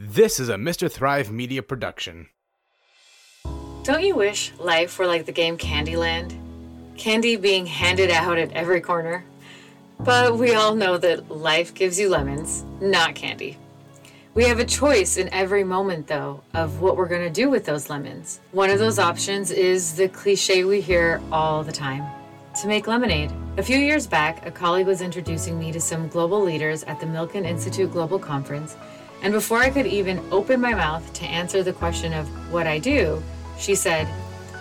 This is a Mr. Thrive Media production. Don't you wish life were like the game Candyland? Candy being handed out at every corner? But we all know that life gives you lemons, not candy. We have a choice in every moment, though, of what we're going to do with those lemons. One of those options is the cliche we hear all the time to make lemonade. A few years back, a colleague was introducing me to some global leaders at the Milken Institute Global Conference, and before I could even open my mouth to answer the question of what I do, she said,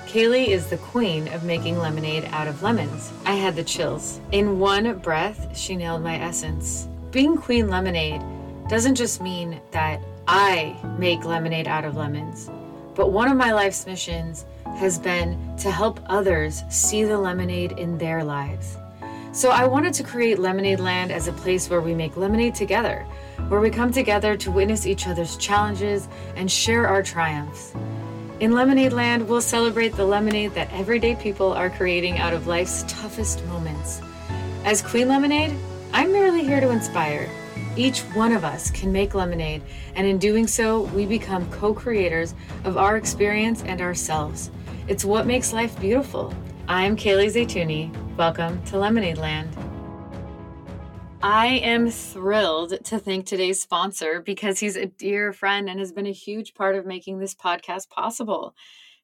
Kaylee is the queen of making lemonade out of lemons. I had the chills. In one breath, she nailed my essence. Being Queen Lemonade doesn't just mean that I make lemonade out of lemons, but one of my life's missions has been to help others see the lemonade in their lives. So I wanted to create Lemonade Land as a place where we make lemonade together, where we come together to witness each other's challenges and share our triumphs. In Lemonade Land, we'll celebrate the lemonade that everyday people are creating out of life's toughest moments. As Queen Lemonade, I'm merely here to inspire. Each one of us can make lemonade, and in doing so, we become co creators of our experience and ourselves. It's what makes life beautiful. I'm Kaylee Zaytuni. Welcome to Lemonade Land. I am thrilled to thank today's sponsor because he's a dear friend and has been a huge part of making this podcast possible.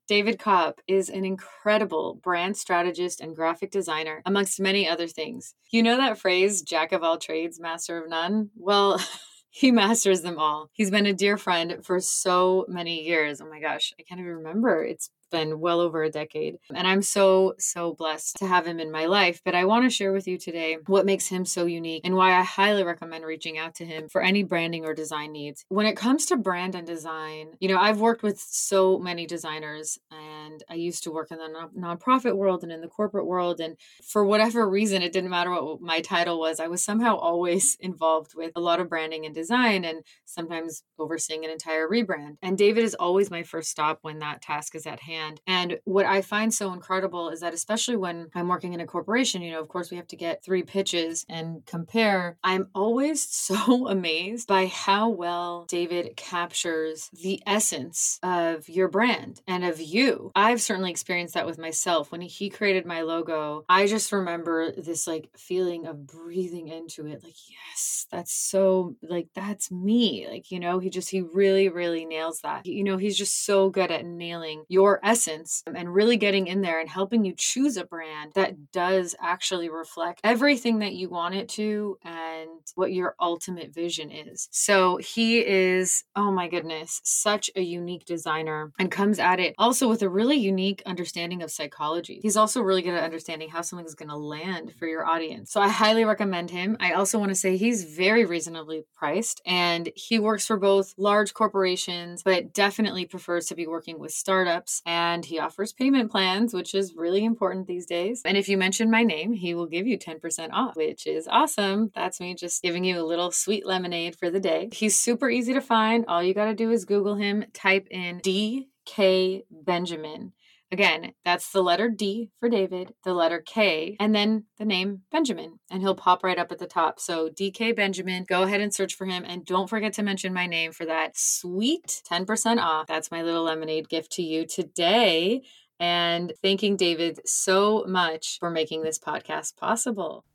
David Kopp is an incredible brand strategist and graphic designer, amongst many other things. You know that phrase, jack of all trades, master of none? Well, he masters them all. He's been a dear friend for so many years. Oh my gosh, I can't even remember. It's been well over a decade. And I'm so, so blessed to have him in my life. But I want to share with you today what makes him so unique and why I highly recommend reaching out to him for any branding or design needs. When it comes to brand and design, you know, I've worked with so many designers and I used to work in the non- nonprofit world and in the corporate world. And for whatever reason, it didn't matter what my title was, I was somehow always involved with a lot of branding and design and sometimes overseeing an entire rebrand. And David is always my first stop when that task is at hand brand. And what I find so incredible is that, especially when I'm working in a corporation, you know, of course, we have to get three pitches and compare. I'm always so amazed by how well David captures the essence of your brand and of you. I've certainly experienced that with myself. When he created my logo, I just remember this like feeling of breathing into it, like, yes, that's so, like, that's me. Like, you know, he just, he really, really nails that. You know, he's just so good at nailing your essence essence and really getting in there and helping you choose a brand that does actually reflect everything that you want it to and what your ultimate vision is. So he is, oh my goodness, such a unique designer and comes at it also with a really unique understanding of psychology. He's also really good at understanding how something is going to land for your audience. So I highly recommend him. I also want to say he's very reasonably priced and he works for both large corporations, but definitely prefers to be working with startups and he offers payment plans, which is really important these days. And if you mention my name, he will give you 10% off, which is awesome. That's me just giving you a little sweet lemonade for the day. He's super easy to find. All you got to do is Google him, type in DK Benjamin. Again, that's the letter D for David, the letter K, and then the name Benjamin, and he'll pop right up at the top. So, DK Benjamin, go ahead and search for him. And don't forget to mention my name for that sweet 10% off. That's my little lemonade gift to you today. And thanking David so much for making this podcast possible.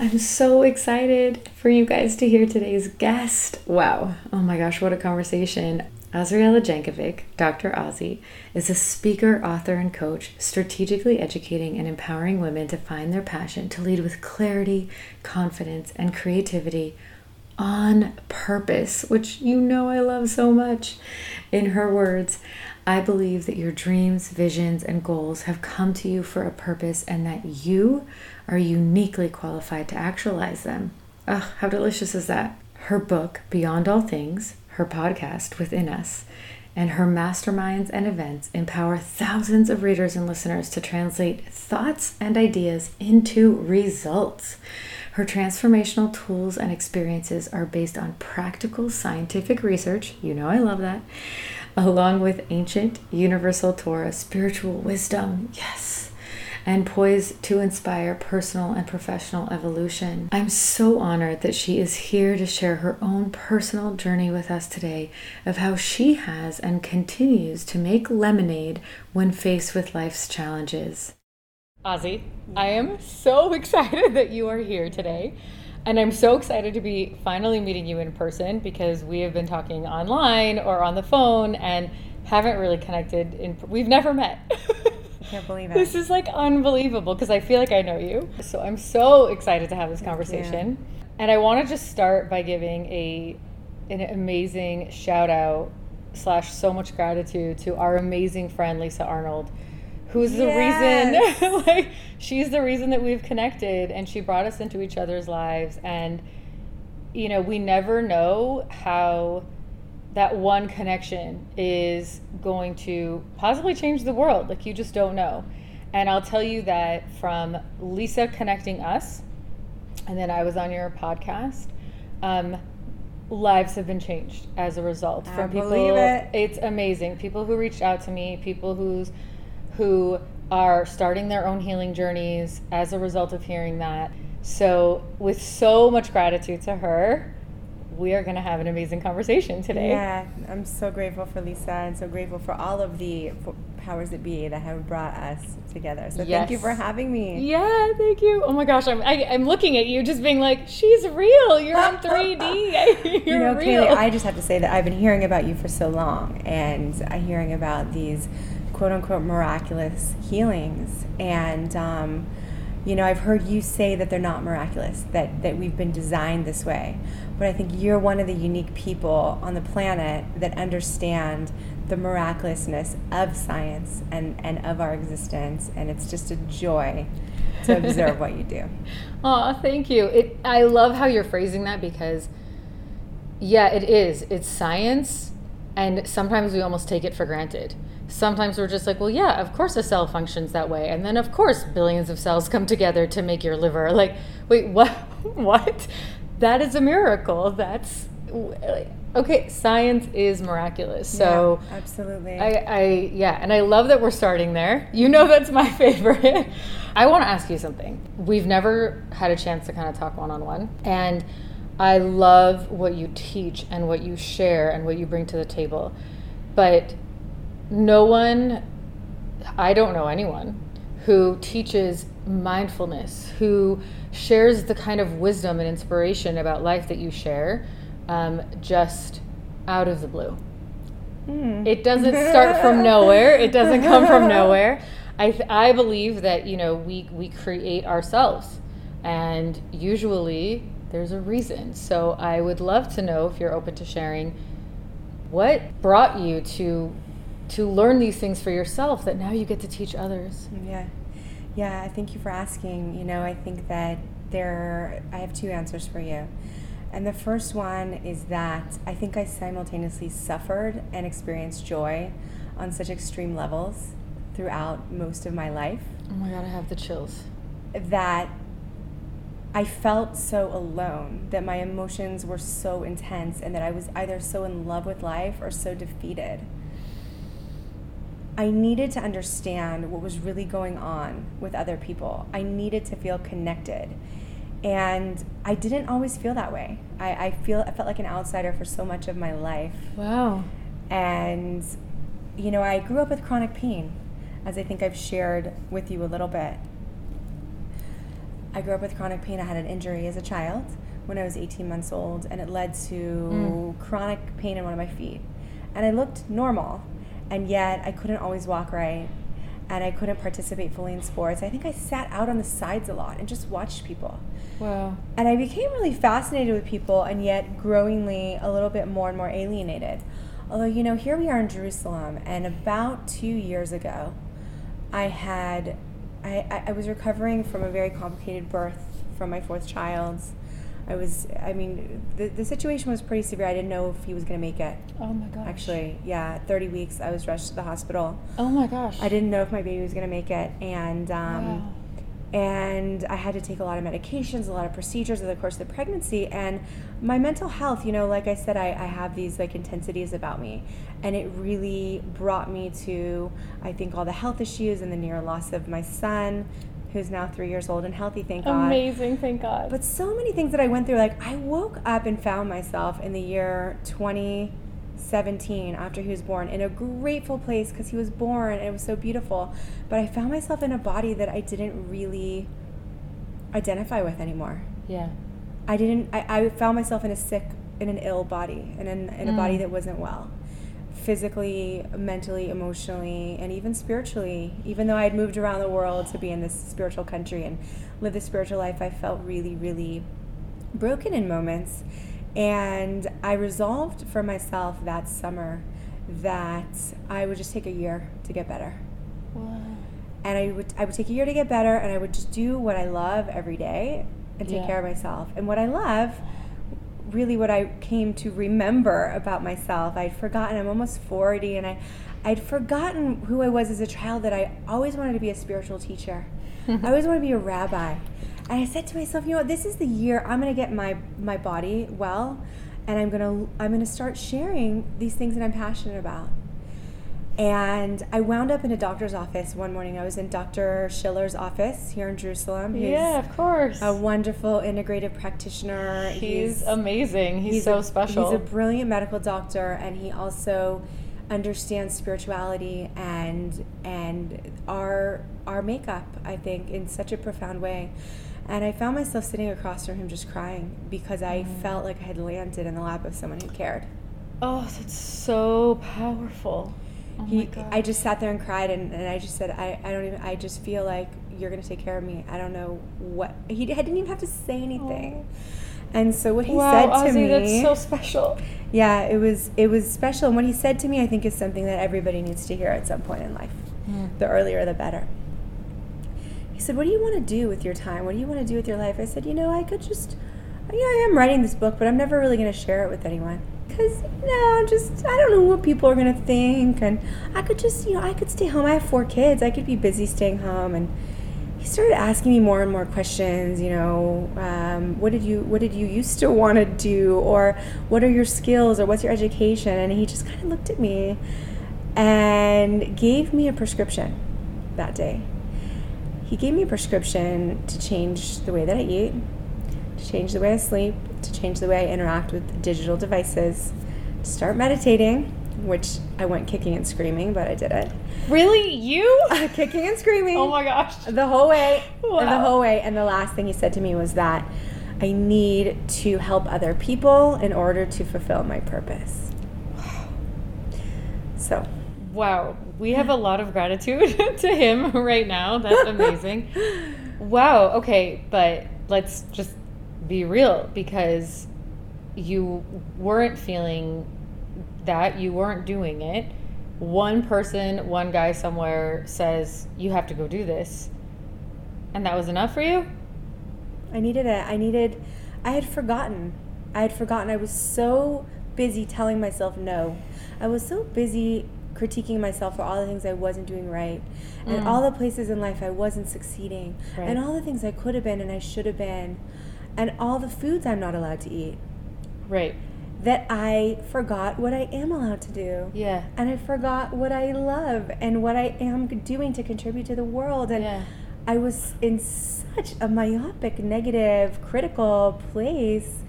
I'm so excited for you guys to hear today's guest. Wow. Oh my gosh, what a conversation. Azriela Jankovic, Dr. Ozzy, is a speaker, author, and coach, strategically educating and empowering women to find their passion to lead with clarity, confidence, and creativity on purpose, which you know I love so much. In her words, I believe that your dreams, visions, and goals have come to you for a purpose and that you are uniquely qualified to actualize them. Ugh, how delicious is that? Her book, Beyond All Things, her podcast, Within Us, and her masterminds and events empower thousands of readers and listeners to translate thoughts and ideas into results. Her transformational tools and experiences are based on practical scientific research. You know, I love that. Along with ancient universal Torah spiritual wisdom. Yes and poised to inspire personal and professional evolution. I'm so honored that she is here to share her own personal journey with us today of how she has and continues to make lemonade when faced with life's challenges. Ozzy, I am so excited that you are here today. And I'm so excited to be finally meeting you in person because we have been talking online or on the phone and haven't really connected in we've never met. I can't believe it. This is like unbelievable because I feel like I know you. So I'm so excited to have this conversation. And I want to just start by giving a an amazing shout out slash so much gratitude to our amazing friend Lisa Arnold, who's the reason like she's the reason that we've connected and she brought us into each other's lives and you know, we never know how that one connection is going to possibly change the world. Like, you just don't know. And I'll tell you that from Lisa connecting us, and then I was on your podcast, um, lives have been changed as a result. I From people, believe it. it's amazing. People who reached out to me, people who's who are starting their own healing journeys as a result of hearing that. So, with so much gratitude to her, we are going to have an amazing conversation today. Yeah, I'm so grateful for Lisa and so grateful for all of the powers that be that have brought us together. So thank you for having me. Yeah, thank you. Oh my gosh, I'm I, I'm looking at you, just being like, she's real. You're in 3D. You're you know, real. Kaylee, I just have to say that I've been hearing about you for so long and hearing about these quote unquote miraculous healings. And, um, you know, I've heard you say that they're not miraculous, that, that we've been designed this way. But I think you're one of the unique people on the planet that understand the miraculousness of science and, and of our existence. And it's just a joy to observe what you do. Aw, thank you. It, I love how you're phrasing that because, yeah, it is. It's science, and sometimes we almost take it for granted. Sometimes we're just like, well, yeah, of course a cell functions that way, and then of course billions of cells come together to make your liver. Like, wait, what? what? That is a miracle. That's okay. Science is miraculous. So. Yeah, absolutely. I, I yeah, and I love that we're starting there. You know that's my favorite. I want to ask you something. We've never had a chance to kind of talk one on one, and I love what you teach and what you share and what you bring to the table. But no one, I don't know anyone who teaches mindfulness, who shares the kind of wisdom and inspiration about life that you share, um, just out of the blue. Hmm. It doesn't start from nowhere. It doesn't come from nowhere. I, th- I believe that you know we we create ourselves, and usually there's a reason. So I would love to know if you're open to sharing what brought you to to learn these things for yourself that now you get to teach others. Yeah. Yeah, thank you for asking. You know, I think that there, I have two answers for you. And the first one is that I think I simultaneously suffered and experienced joy on such extreme levels throughout most of my life Oh my god, I have the chills. that I felt so alone, that my emotions were so intense, and that I was either so in love with life or so defeated. I needed to understand what was really going on with other people. I needed to feel connected. And I didn't always feel that way. I, I feel I felt like an outsider for so much of my life. Wow. And you know, I grew up with chronic pain, as I think I've shared with you a little bit. I grew up with chronic pain. I had an injury as a child when I was 18 months old, and it led to mm. chronic pain in one of my feet. And I looked normal, and yet I couldn't always walk right, and I couldn't participate fully in sports. I think I sat out on the sides a lot and just watched people. Wow. And I became really fascinated with people and yet growingly a little bit more and more alienated. Although, you know, here we are in Jerusalem, and about two years ago, I had, I, I- was recovering from a very complicated birth from my fourth child. I was, I mean, the, the situation was pretty severe. I didn't know if he was going to make it. Oh my gosh. Actually, yeah, 30 weeks, I was rushed to the hospital. Oh my gosh. I didn't know if my baby was going to make it. And, um, Wow. and I had to take a lot of medications, a lot of procedures over the course of the pregnancy. And my mental health, you know, like I said, I, I have these like intensities about me. And it really brought me to, I think, all the health issues and the near loss of my son, who's now three years old and healthy, thank God. Amazing, thank God. But so many things that I went through, like I woke up and found myself in the year 2017 after he was born in a grateful place because he was born and it was so beautiful. But I found myself in a body that I didn't really identify with anymore. yeah. I didn't, I, I found myself in a sick, in an ill body, in, an, in a body mm. that wasn't well. Physically, mentally, emotionally, and even spiritually. Even though I had moved around the world to be in this spiritual country and live this spiritual life, I felt really, really broken in moments. And I resolved for myself that summer that I would just take a year to get better. Wow. And I would I would take a year to get better and I would just do what I love every day and take Yeah. care of myself. And what I love really what I came to remember about myself. I'd forgotten I'm almost 40 and I I'd forgotten who I was as a child that I always wanted to be a spiritual teacher. I always wanted to be a rabbi. And I said to myself, you know what, this is the year I'm going to get my my body well and I'm going to I'm going to start sharing these things that I'm passionate about. And I wound up in a doctor's office one morning. I was in Dr. Schiller's office here in Jerusalem. He's Yeah, of course. a wonderful integrative practitioner. he's, amazing. He's, so a, special. He's a brilliant medical doctor, and he also understands spirituality and and our our makeup. I think in such a profound way. And I found myself sitting across from him just crying because I Mm. felt like I had landed in the lap of someone who cared. oh, that's so powerful. Oh he. I just sat there and cried, and, and I just said, I, I don't even, I just feel like you're gonna take care of me. I don't know what he didn't even have to say anything. Oh. And so what he wow, said to Ozzy, me, that's so special. yeah, it was it was special. And what he said to me, I think, is something that everybody needs to hear at some point in life. Hmm. The earlier, the better. He said, "What do you want to do with your time? What do you want to do with your life?" I said, "You know, I could just, yeah, I am writing this book, but I'm never really going to share it with anyone." Because, no, I'm just, I don't know what people are going to think. And I could just, you know, I could stay home. I have four kids. I could be busy staying home. And he started asking me more and more questions, you know, um, what did you, what did you used to want to do? Or what are your skills? Or what's your education? And he just kind of looked at me and gave me a prescription that day. He gave me a prescription to change the way that I eat, to change the way I sleep, to change the way I interact with digital devices, to start meditating, which I went kicking and screaming, but I did it. Really? You? kicking and screaming oh my gosh. the whole way, the whole way. And the last thing he said to me was that I need to help other people in order to fulfill my purpose. So, Wow, we have a lot of gratitude to him right now. That's amazing. wow, okay, but let's just be real because you weren't feeling that, you weren't doing it. One person, one guy somewhere says, You have to go do this. And that was enough for you? I needed it. I needed, I had forgotten. I had forgotten. I was so busy telling myself no. I was so busy critiquing myself for all the things I wasn't doing right, and mm. all the places in life I wasn't succeeding, Right. and all the things I could have been and I should have been, and all the foods I'm not allowed to eat, Right. that I forgot what I am allowed to do. Yeah. And I forgot what I love and what I am doing to contribute to the world. And Yeah. I was in such a myopic, negative, critical place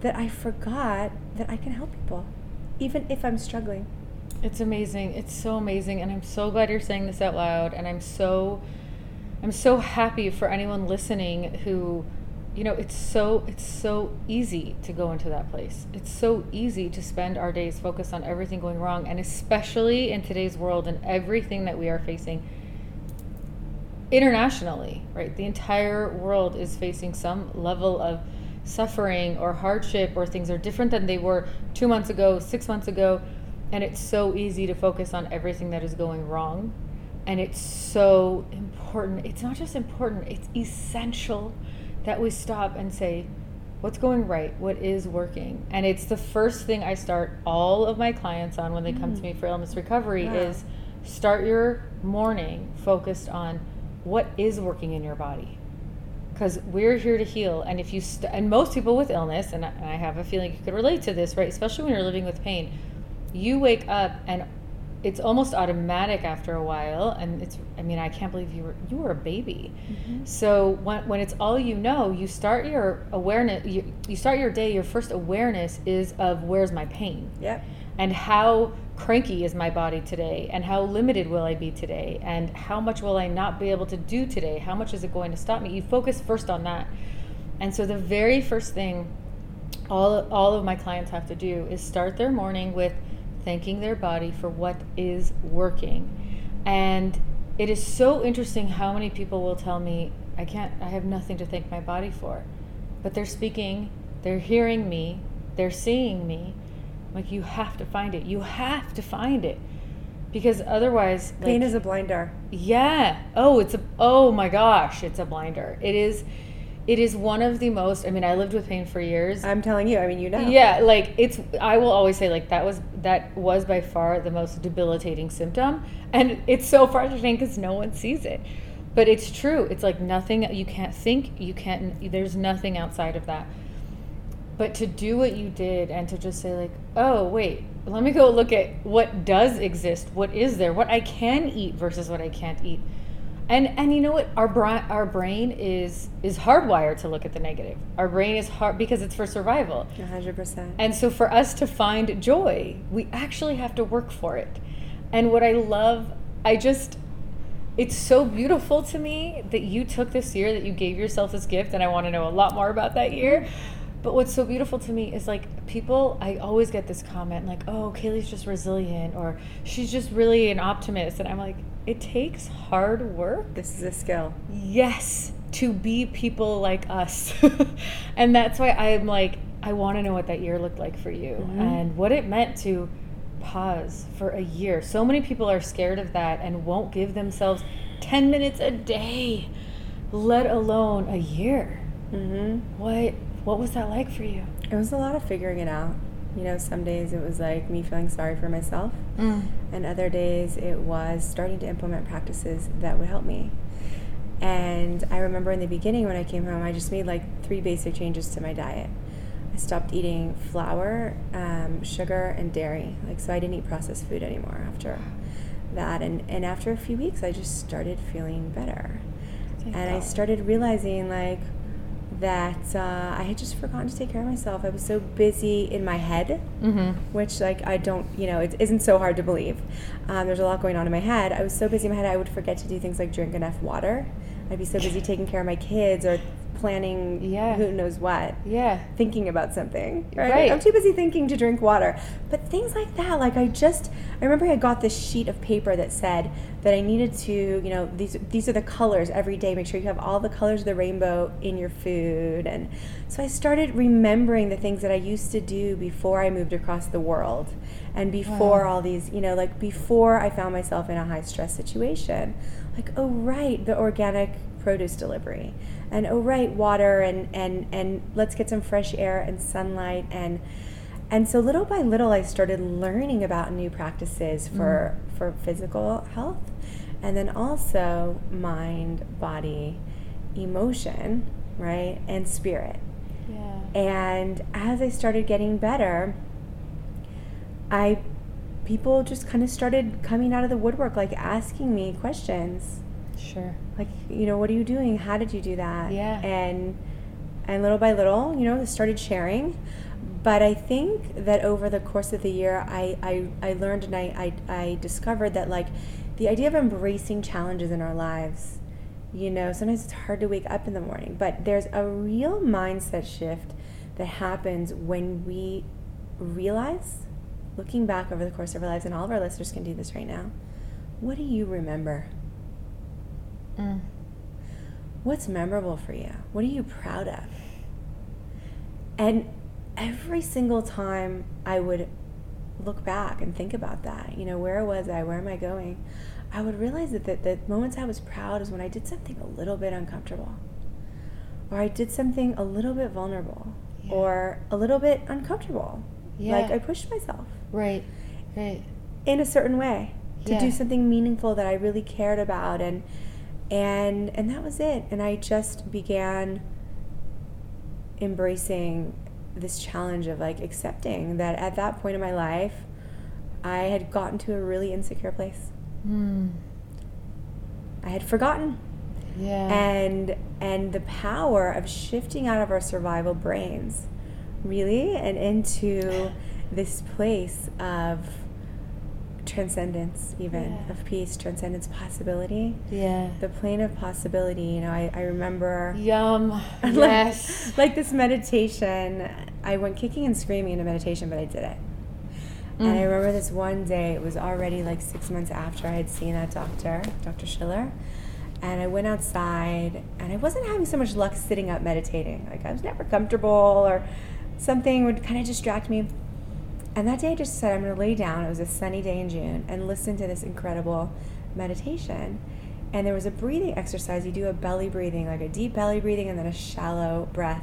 that I forgot that I can help people, even if I'm struggling. It's amazing. It's so amazing and I'm so glad you're saying this out loud and I'm so I'm so happy for anyone listening who you know, it's so it's so easy to go into that place. It's so easy to spend our days focused on everything going wrong and especially in today's world and everything that we are facing internationally, right? The entire world is facing some level of suffering or hardship or things are different than they were 2 months ago, 6 months ago, and it's so easy to focus on everything that is going wrong. And it's so important. It's not just important, it's essential that we stop and say, what's going right? What is working? And it's the first thing I start all of my clients on when they come to mm. me for illness recovery Wow. is start your morning focused on what is working in your body. because we're here to heal. And if you st- and most people with illness, and I, and I have a feeling you could relate to this, right? Especially when you're living with pain, you wake up and it's almost automatic after a while and it's i mean i can't believe you were you were a baby. Mm-hmm. so when, when it's all you know you start your awareness you, you start your day your first awareness is of where's my pain? Yep. and how cranky is my body today? And how limited will i be today? And how much will i not be able to do today? How much is it going to stop me? You focus first on that. And so the very first thing all all of my clients have to do is start their morning with thanking their body for what is working and it is so interesting how many people will tell me i can't i have nothing to thank my body for but they're speaking they're hearing me they're seeing me like you have to find it you have to find it because otherwise like, Pain is a blinder. yeah. Oh, it's a oh my gosh, it's a blinder. It is it is one of the most I mean, I lived with pain for years. I'm telling you. I mean, you know. Yeah, like it's I will always say like that was that was by far the most debilitating symptom and it's so frustrating cuz no one sees it. But it's true. It's like nothing you can't think, you can't there's nothing outside of that. But to do what you did and to just say like, "Oh, wait, let me go look at what does exist. What is there? What I can eat versus what I can't eat." And and you know what? Our brain our brain is is hardwired to look at the negative. Our brain is hard because it's for survival. 100%. And so for us to find joy, we actually have to work for it. And what I love, I just it's so beautiful to me that you took this year that you gave yourself this gift and I want to know a lot more about that year. But what's so beautiful to me is like people I always get this comment like, "Oh, Kaylee's just resilient or she's just really an optimist." And I'm like, "It takes hard work This is a skill. yes to be people like us and that's why i'm like i want to know what that year looked like for you and what it meant to pause for a year so many people are scared of that and won't give themselves 10 minutes a day let alone a year Mm-hmm. what what was that like for you It was a lot of figuring it out. You know, some days it was like me feeling sorry for myself, and other days it was starting to implement practices that would help me. And I remember in the beginning when I came home, I just made like three basic changes to my diet. I stopped eating flour, um, sugar, and dairy. Like, so I didn't eat processed food anymore after that. And, and after a few weeks, I just started feeling better. And I started realizing, like, that uh, I had just forgotten to take care of myself. I was so busy in my head, mm-hmm. which like I don't, you know, it isn't so hard to believe. Um, there's a lot going on in my head. I was so busy in my head, I would forget to do things like drink enough water. I'd be so busy taking care of my kids or planning Yeah. who knows what, yeah thinking about something. Right? Right. I'm too busy thinking to drink water. But things like that, like I just, I remember I got this sheet of paper that said that I needed to, you know, these these are the colors every day. Make sure you have all the colors of the rainbow in your food. And so I started remembering the things that I used to do before I moved across the world and before all these, you know, like before I found myself in a high stress situation. Like, oh right, the organic produce delivery. And oh right, water and and and let's get some fresh air and sunlight and and so little by little I started learning about new practices mm-hmm. for for physical health and then also mind, body, emotion, right? And spirit. yeah And as I started getting better, I people just kind of started coming out of the woodwork like asking me questions sure. Like you know what are you doing? How did you do that? Yeah. and and little by little you know started sharing. But i think that over the course of the year i i, I learned and I, I i discovered that like the idea of embracing challenges in our lives you know sometimes it's hard to wake up in the morning but there's a real mindset shift that happens when we realize looking back over the course of our lives and all of our listeners can do this right now what do you remember mm. What's memorable for you? What are you proud of? And every single time I would look back and think about that, you know, where was I? Where am I going? I would realize that the, the moments I was proud is when I did something a little bit uncomfortable, or I did something a little bit vulnerable, Yeah. or a little bit uncomfortable. Yeah. Like I pushed myself right right in a certain way to Yeah. do something meaningful that I really cared about and and and that was it and i just began embracing this challenge of like accepting that at that point in my life i had gotten to a really insecure place Mm. i had forgotten Yeah. and and the power of shifting out of our survival brains really and into this place of transcendence even Yeah. of peace transcendence possibility yeah. the plane of possibility you know i, I remember Yum. like, Yes. like this meditation i went kicking and screaming in a meditation but i did it and i Mm. remember this one day it was already like six months after i had seen that doctor dr schiller and i went outside and i wasn't having so much luck sitting up meditating like i was never comfortable or something would kind of distract me and that day I just said, I'm going to lay down. It was a sunny day in June and listen to this incredible meditation. And there was a breathing exercise. You do a belly breathing, like a deep belly breathing, and then a shallow breath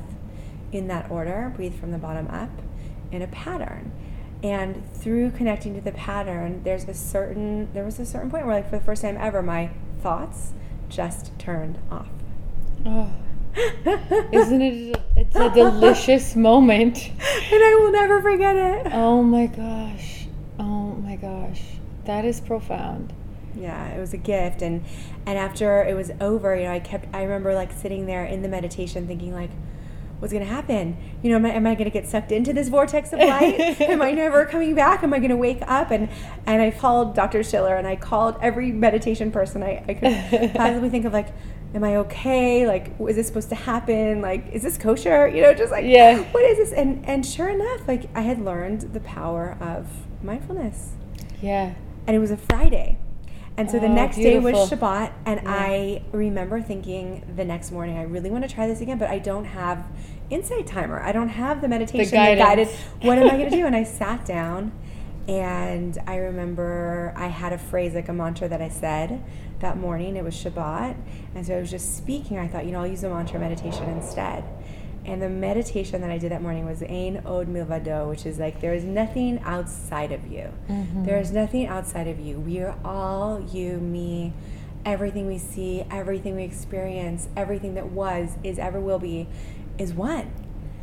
in that order. Breathe from the bottom up in a pattern. And through connecting to the pattern, there's a certain, there was a certain point where, like, for the first time ever, my thoughts just turned off. Oh. Isn't it? It's a delicious moment. and I will never forget it. Oh my gosh. Oh my gosh. That is profound. yeah it was a gift and and after it was over you know i kept i remember like sitting there in the meditation thinking like what's going to happen you know am i, am I going to get sucked into this vortex of light am i never coming back am i going to wake up and and i called dr schiller and i called every meditation person i, I could possibly think of like am i okay like is this supposed to happen like is this kosher you know just like Yeah. what is this and and sure enough like i had learned the power of mindfulness Yeah. and it was a Friday. And so the Oh, next day was. Shabbat, and Yeah. I remember thinking the next morning, I really want to try this again, but I don't have insight timer. I don't have the meditation that guided. What am I going to do? And I sat down, and I remember I had a phrase like a mantra that I said that morning. It was Shabbat, and so I was just speaking. I thought, you know, I'll use a mantra meditation instead. And the meditation that I did that morning was Ein Od Milvado, which is like there is nothing outside of you. Mm-hmm. There is nothing outside of you. We are all you, me, everything we see, everything we experience, everything that was, is, ever will be, is one.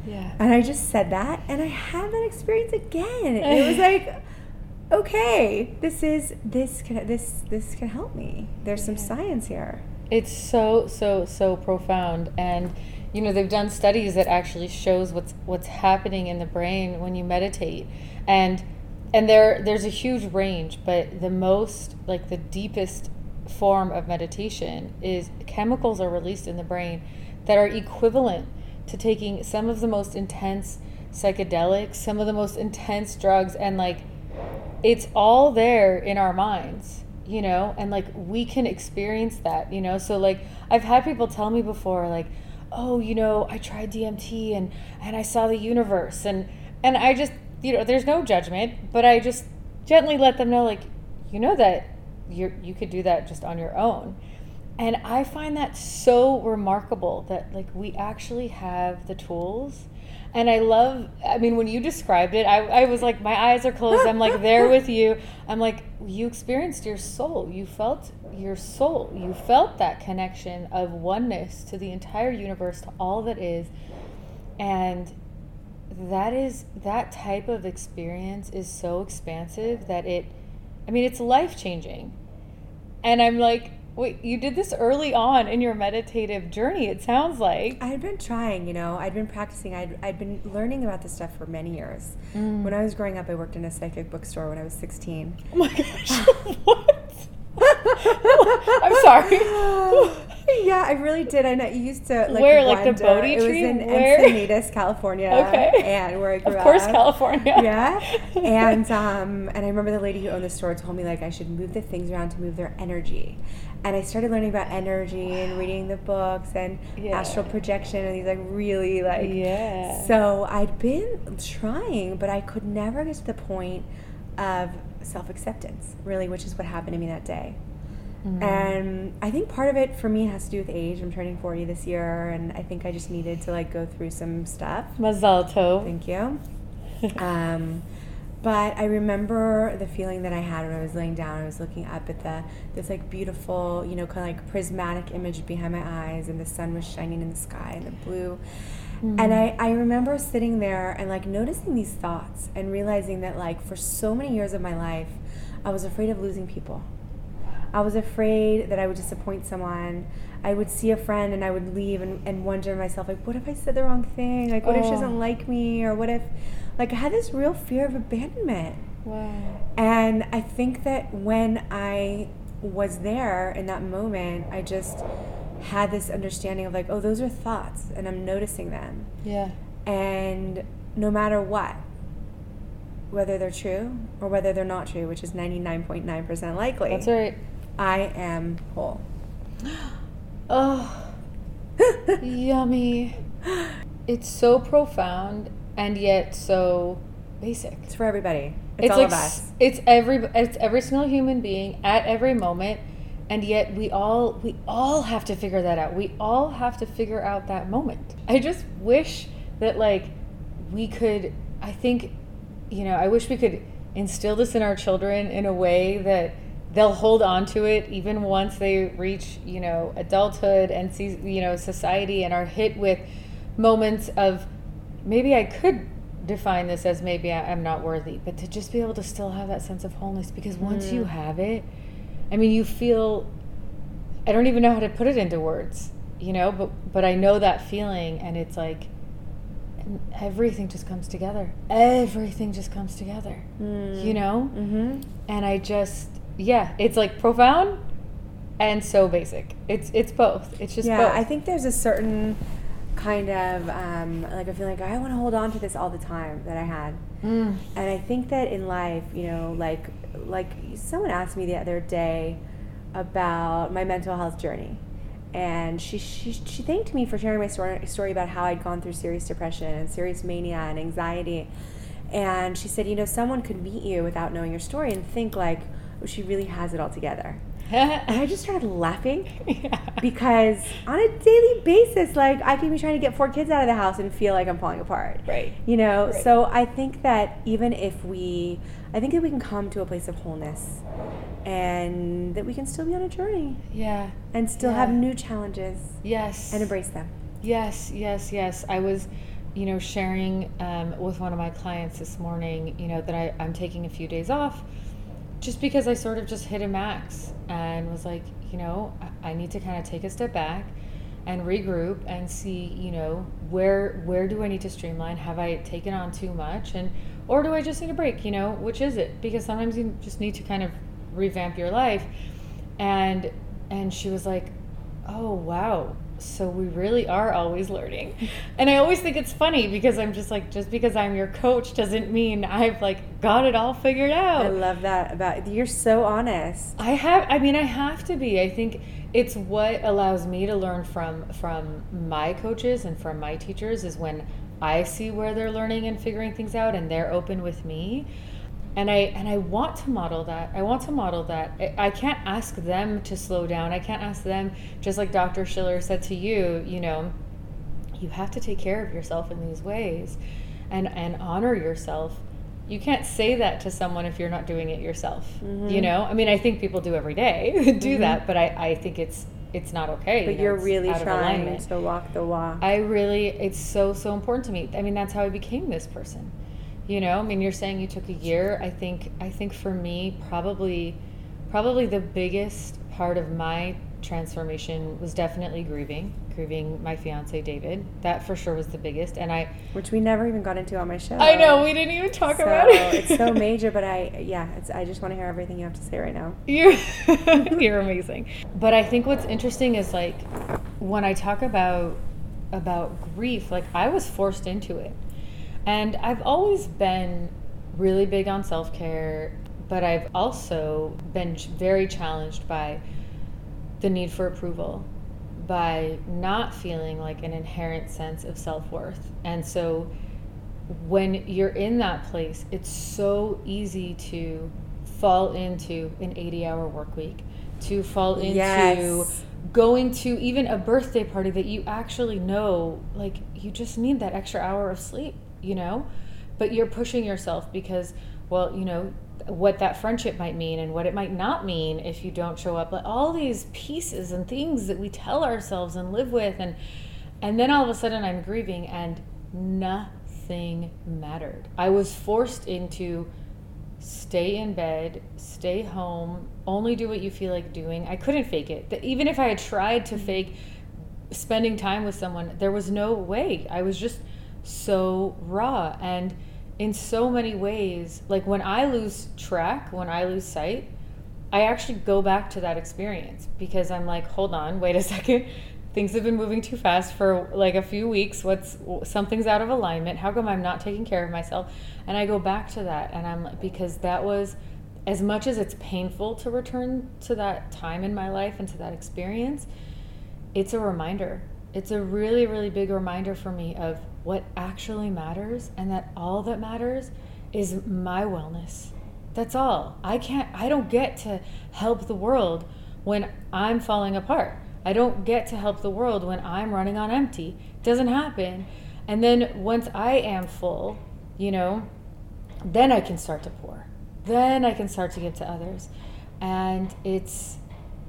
Yeah. And I just said that, and I had that experience again. It was like, okay, this is this can this this can help me. There's some science here. It's so so so profound and you know they've done studies that actually shows what's what's happening in the brain when you meditate and and there there's a huge range but the most like the deepest form of meditation is chemicals are released in the brain that are equivalent to taking some of the most intense psychedelics some of the most intense drugs and like it's all there in our minds you know and like we can experience that you know? So like i've had people tell me before like oh you know i tried dmt and and i saw the universe and and i just you know there's no judgment but i just gently let them know like you know that you you could do that just on your own and i find that so remarkable that like we actually have the tools and I love, I mean, when you described it, I, I was like, my eyes are closed. I'm like there with you. I'm like, you experienced your soul. You felt your soul. You felt that connection of oneness to the entire universe, to all that is. And that is, that type of experience is so expansive that it, I mean, it's life changing. And I'm like, wait, you did this early on in your meditative journey, it sounds like. I had been trying, you know, I'd been practicing, I'd, I'd been learning about this stuff for many years. When I was growing up, I worked in a psychic bookstore when I was 16. Oh my gosh. what? I'm sorry. yeah, I really did. I know you used to like Where, like the Bodhi It was tree? in Where? Encinitas, California. Okay. and where I grew up. Of course, up. California. Yeah, and um, and I remember the lady who owned the store told me like I should move the things around to move their energy, and I started learning about energy and reading the books and Yeah. astral projection and these like really like Yeah. So I'd been trying, but I could never get to the point of self acceptance, really, which is what happened to me that day. And I think part of it for me has to do with age. I'm turning 40 this year, and I think I just needed to like go through some stuff. Mazal tov. Thank you. um, But I remember the feeling that I had when I was laying down. I was looking up at the this like beautiful, you know, kind of like prismatic image behind my eyes, and the sun was shining in the sky and the blue. Mm-hmm. And I, I remember sitting there and like noticing these thoughts and realizing that like for so many years of my life, I was afraid of losing people. I was afraid that I would disappoint someone. I would see a friend and I would leave and, and wonder to myself, like, what if I said the wrong thing? Like, what oh. if she oh. doesn't like me? Or what if, like, I had this real fear of abandonment. Wow. And I think that when I was there in that moment, I just had this understanding of, like, oh, those are thoughts and I'm noticing them. Yeah. And no matter what, whether they're true or whether they're not true, which is 99.9% likely. That's right. I am whole. oh, yummy. It's so profound and yet so basic. It's for everybody. It's, it's all like, of us. It's every it's every single human being at every moment and yet we all we all have to figure that out. We all have to figure out that moment. I just wish that like we could I think you know, I wish we could instill this in our children in a way that they'll hold on to it even once they reach you know adulthood and see you know society and are hit with moments of maybe i could define this as maybe i'm not worthy but to just be able to still have that sense of wholeness because once mm. you have it i mean you feel i don't even know how to put it into words you know but but i know that feeling and it's like everything just comes together everything just comes together mm. you know mm-hmm. and i just yeah, it's like profound and so basic. It's it's both. It's just yeah. Both. I think there's a certain kind of um, like I feel like I want to hold on to this all the time that I had, mm. and I think that in life, you know, like like someone asked me the other day about my mental health journey. And she, she, she thanked me for sharing my story, story about how I'd gone through serious depression and serious mania and anxiety. And she said, you know, someone could meet you without knowing your story and think like, she really has it all together. and I just started laughing yeah. because on a daily basis, like I can be trying to get four kids out of the house and feel like I'm falling apart. Right. You know, right. so I think that even if we, I think that we can come to a place of wholeness and that we can still be on a journey. Yeah. And still yeah. have new challenges. Yes. And embrace them. Yes, yes, yes. I was, you know, sharing um, with one of my clients this morning, you know, that I, I'm taking a few days off just because I sort of just hit a max and was like, you know, I need to kind of take a step back and regroup and see, you know, where where do I need to streamline? Have I taken on too much and or do I just need a break, you know? Which is it? Because sometimes you just need to kind of revamp your life. And and she was like, "Oh, wow so we really are always learning. And i always think it's funny because i'm just like just because i'm your coach doesn't mean i've like got it all figured out. i love that about you're so honest. I have i mean i have to be. I think it's what allows me to learn from from my coaches and from my teachers is when i see where they're learning and figuring things out and they're open with me and I and I want to model that. I want to model that. I, I can't ask them to slow down. I can't ask them just like Dr. Schiller said to you, you know, you have to take care of yourself in these ways and and honor yourself. You can't say that to someone if you're not doing it yourself. Mm-hmm. You know? I mean, I think people do every day do mm-hmm. that, but I I think it's it's not okay. But you are really trying to walk the walk. I really, it's so, so important to me. I mean, that's how I became this person you know i mean you're saying you took a year. I think i think for me probably probably the biggest part of my transformation was definitely grieving grieving my fiance david. That for sure was the biggest. And i which we never even got into on my show. I know we didn't even talk so, about it. it's so major but i yeah it's i just want to hear everything you have to say right now. You're you're amazing. But i think what's interesting is like when i talk about about grief like i was forced into it and I've always been really big on self care, but I've also been very challenged by the need for approval, by not feeling like an inherent sense of self worth. And so when you're in that place, it's so easy to fall into an 80 hour work week, to fall into yes. going to even a birthday party that you actually know, like, you just need that extra hour of sleep you know? But you're pushing yourself because well, you know, what that friendship might mean and what it might not mean if you don't show up. Like all these pieces and things that we tell ourselves and live with and and then all of a sudden I'm grieving and nothing mattered. I was forced into stay in bed, stay home, only do what you feel like doing. I couldn't fake it. Even if I had tried to mm-hmm. fake spending time with someone, there was no way. I was just so raw and in so many ways, like when I lose track, when I lose sight, I actually go back to that experience because I'm like, hold on, wait a second. Things have been moving too fast for like a few weeks. What's something's out of alignment? How come I'm not taking care of myself? And I go back to that and I'm like because that was as much as it's painful to return to that time in my life and to that experience, it's a reminder. It's a really, really big reminder for me of what actually matters and that all that matters is my wellness. That's all. I can't, I don't get to help the world when I'm falling apart. I don't get to help the world when I'm running on empty. It doesn't happen. And then once I am full, you know, then I can start to pour. Then I can start to give to others. And it's,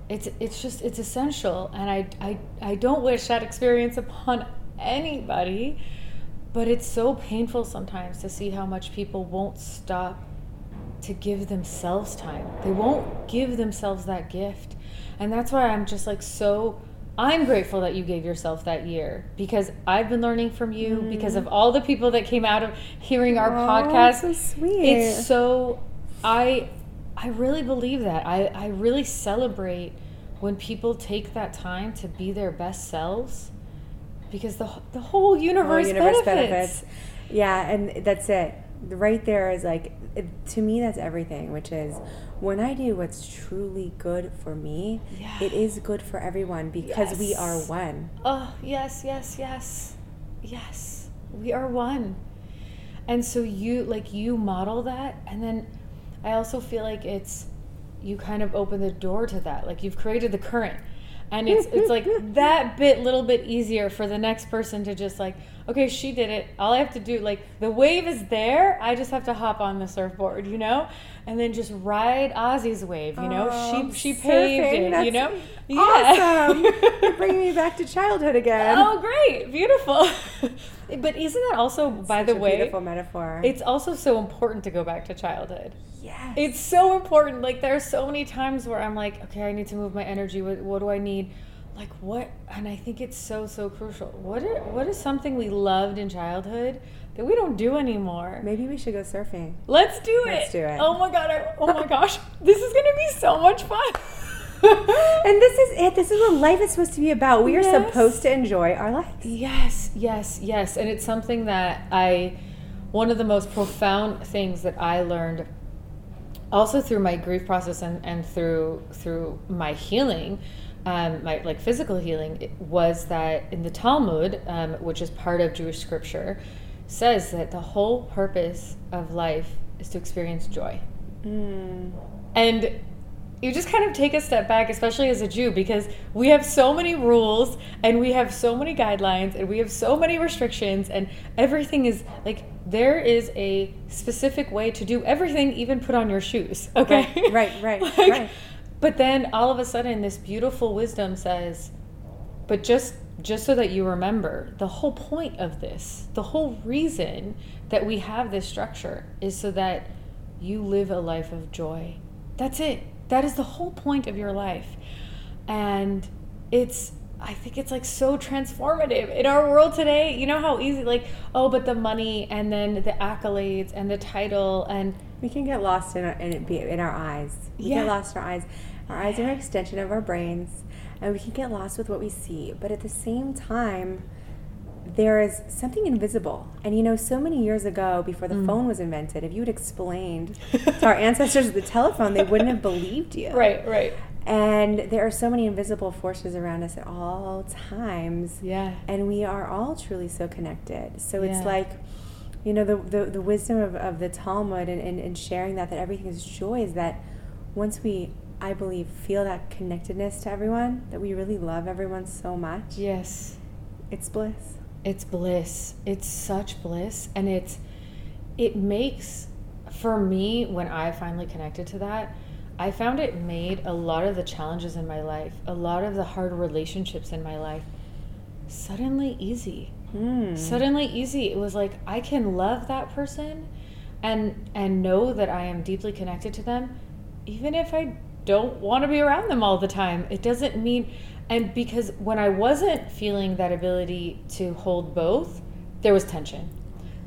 it's it's just it's essential and I, I i don't wish that experience upon anybody but it's so painful sometimes to see how much people won't stop to give themselves time. They won't give themselves that gift. And that's why i'm just like so i'm grateful that you gave yourself that year because i've been learning from you mm. because of all the people that came out of hearing our oh, podcast. so sweet. It's so i I really believe that. I, I really celebrate when people take that time to be their best selves because the, the whole universe, the whole universe benefits. benefits. Yeah, and that's it. Right there is like, it, to me, that's everything, which is when I do what's truly good for me, yeah. it is good for everyone because yes. we are one. Oh, yes, yes, yes. Yes, we are one. And so you, like, you model that, and then I also feel like it's you kind of open the door to that. Like you've created the current. And it's it's like that bit little bit easier for the next person to just like, okay, she did it. All I have to do, like the wave is there. I just have to hop on the surfboard, you know? And then just ride Ozzy's wave, you know? Oh, she um, she paved it, you know? Awesome. You're bringing me back to childhood again. Oh, great. Beautiful. but isn't that also, by Such the way, beautiful metaphor? It's also so important to go back to childhood. Yes. It's so important. Like there are so many times where I'm like, okay, I need to move my energy. What, what do I need? Like what? And I think it's so so crucial. What are, what is something we loved in childhood that we don't do anymore? Maybe we should go surfing. Let's do it. Let's do it. Oh my god. I, oh my gosh. This is gonna be so much fun. and this is it. This is what life is supposed to be about. We are yes. supposed to enjoy our lives. Yes, yes, yes. And it's something that I, one of the most profound things that I learned also through my grief process and, and through through my healing um, my like physical healing was that in the Talmud, um, which is part of Jewish scripture, says that the whole purpose of life is to experience joy. Mm. And you just kind of take a step back, especially as a Jew, because we have so many rules and we have so many guidelines and we have so many restrictions, and everything is like there is a specific way to do everything, even put on your shoes. Okay. Right, right, right. like, right. But then all of a sudden, this beautiful wisdom says, but just just so that you remember the whole point of this the whole reason that we have this structure is so that you live a life of joy that's it that is the whole point of your life. And it's I think it's like so transformative in our world today. You know how easy, like, oh, but the money and then the accolades and the title and we can get lost in our, in, in our eyes. We yeah. get lost in our eyes. Our eyes are an extension of our brains, and we can get lost with what we see. But at the same time, there is something invisible. And you know, so many years ago, before the mm. phone was invented, if you had explained to our ancestors the telephone, they wouldn't have believed you. Right, right. And there are so many invisible forces around us at all times. Yeah. And we are all truly so connected. So yeah. it's like, you know, the, the, the wisdom of, of the Talmud and, and, and sharing that, that everything is joy is that once we I believe, feel that connectedness to everyone, that we really love everyone so much. Yes. It's bliss it's bliss it's such bliss and it's it makes for me, when I finally connected to that, I found it made a lot of the challenges in my life, a lot of the hard relationships in my life, suddenly easy. Hmm. Suddenly easy. It was like I can love that person and and know that I am deeply connected to them even if I don't want to be around them all the time. It doesn't mean and because when I wasn't feeling that ability to hold both, there was tension.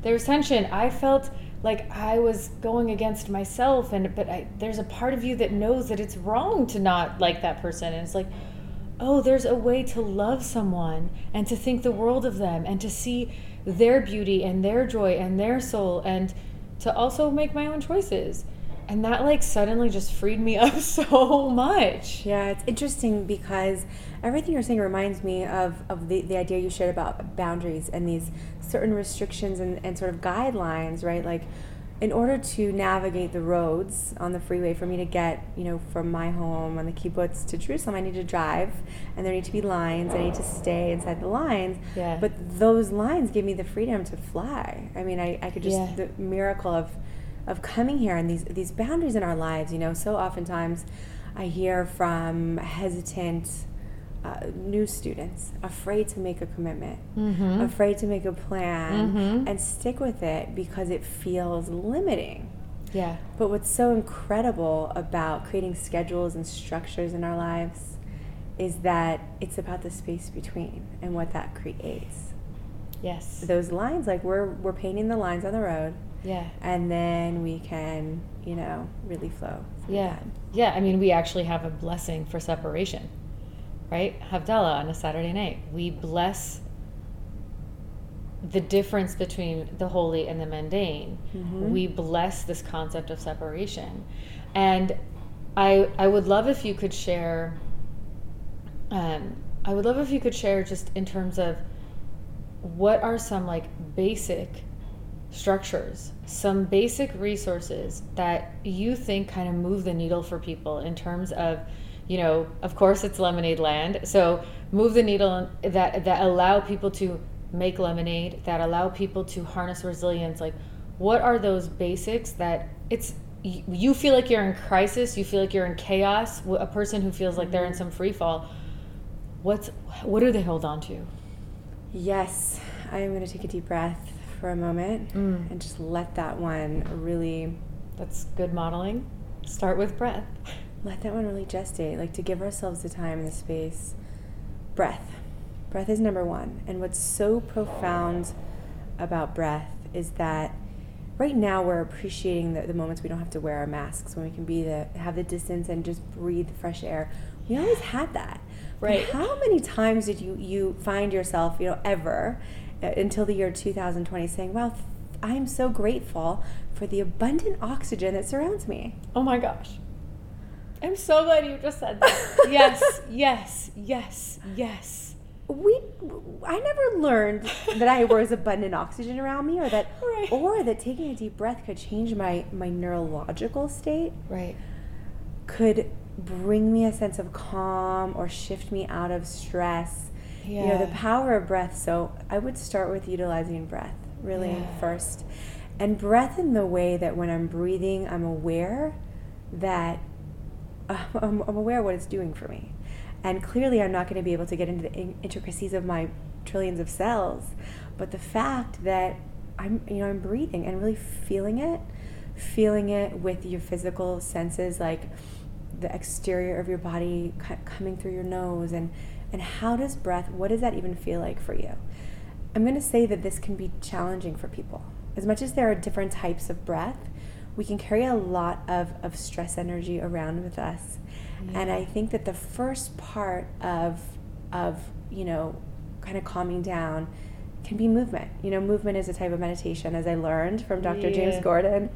There was tension. I felt like I was going against myself and but I, there's a part of you that knows that it's wrong to not like that person and it's like oh there's a way to love someone and to think the world of them and to see their beauty and their joy and their soul and to also make my own choices and that like suddenly just freed me up so much Yeah, it's interesting because everything you're saying reminds me of, of the, the idea you shared about boundaries and these certain restrictions and, and sort of guidelines, right? Like, in order to navigate the roads on the freeway, for me to get, you know, from my home on the kibbutz to Jerusalem, I need to drive, and there need to be lines. I need to stay inside the lines. Yeah. But those lines give me the freedom to fly. I mean, I, I could just Yeah. the miracle of of coming here and these these boundaries in our lives. You know, so oftentimes I hear from hesitant uh, new students afraid to make a commitment, Mm-hmm. afraid to make a plan Mhm. and stick with it because it feels limiting. yeah But what's so incredible about creating schedules and structures in our lives is that it's about the space between and what that creates. yes Those lines, like we're we're painting the lines on the road, yeah and then we can, you know, really flow. Yeah. that. Yeah, I mean, we actually have a blessing for separation, right? Havdalah on a Saturday night. We bless the difference between the holy and the mundane. We bless this concept of separation. And I, I would love if you could share, um, I would love if you could share just in terms of what are some like basic structures, some basic resources that you think kind of move the needle for people in terms of, you know, of course it's lemonade land. So move the needle that that allow people to make lemonade, that allow people to harness resilience. Like, what are those basics that it's you you feel like you're in crisis, you feel like you're in chaos. A person who feels like they're in mm-hmm. some free fall. What's what do they hold on to? Yes, I am going to take a deep breath for a moment Mm. and just let that one really That's good modeling. Start with breath. let that one really gestate, like to give ourselves the time and the space. Breath. Breath is number one. And what's so profound about breath is that right now we're appreciating the, the moments we don't have to wear our masks, when we can be the have the distance and just breathe fresh air. We always had that. But Right. how many times did you you find yourself, you know, ever Uh, until the year 2020 saying, "Wow, I'm so grateful for the abundant oxygen that surrounds me." Oh my gosh. I'm so glad you just said that. yes, yes, yes, yes. we I never learned that I was abundant oxygen around me or that Right. or that taking a deep breath could change my my neurological state Right. could bring me a sense of calm or shift me out of stress you know the power of breath so i would start with utilizing breath really Yeah. first. And breath in the way that when i'm breathing i'm aware that uh, I'm, I'm aware of what it's doing for me. And clearly i'm not going to be able to get into the in- intricacies of my trillions of cells but the fact that i'm you know i'm breathing and really feeling it feeling it with your physical senses like the exterior of your body coming through your nose and and how does breath what does that even feel like for you? I'm going to say that this can be challenging for people. As much as there are different types of breath we can carry a lot of, of stress energy around with us. And i think that the first part of of you know kind of calming down can be movement. You know movement is a type of meditation as i learned from dr james Yeah. gordon.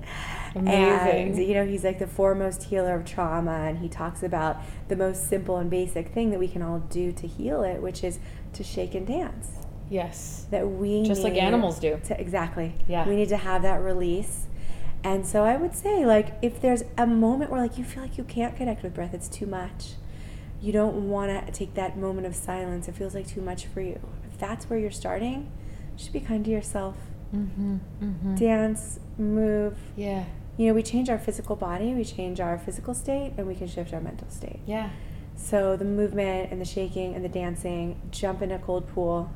And you know he's like the foremost healer of trauma and he talks about the most simple and basic thing that we can all do to heal it which is to shake and dance. Yes. that we Just like animals do. to, exactly. Yeah. we need to have that release. And so i would say like if there's a moment where like you feel like you can't connect with breath it's too much. You don't want to take that moment of silence. It feels like too much for you. If that's where you're starting just be kind to yourself Mm-hmm. Mm-hmm. dance move Yeah. you know, we change our physical body, we change our physical state, and we can shift our mental state. Yeah. So the movement and the shaking and the dancing, jump in a cold pool.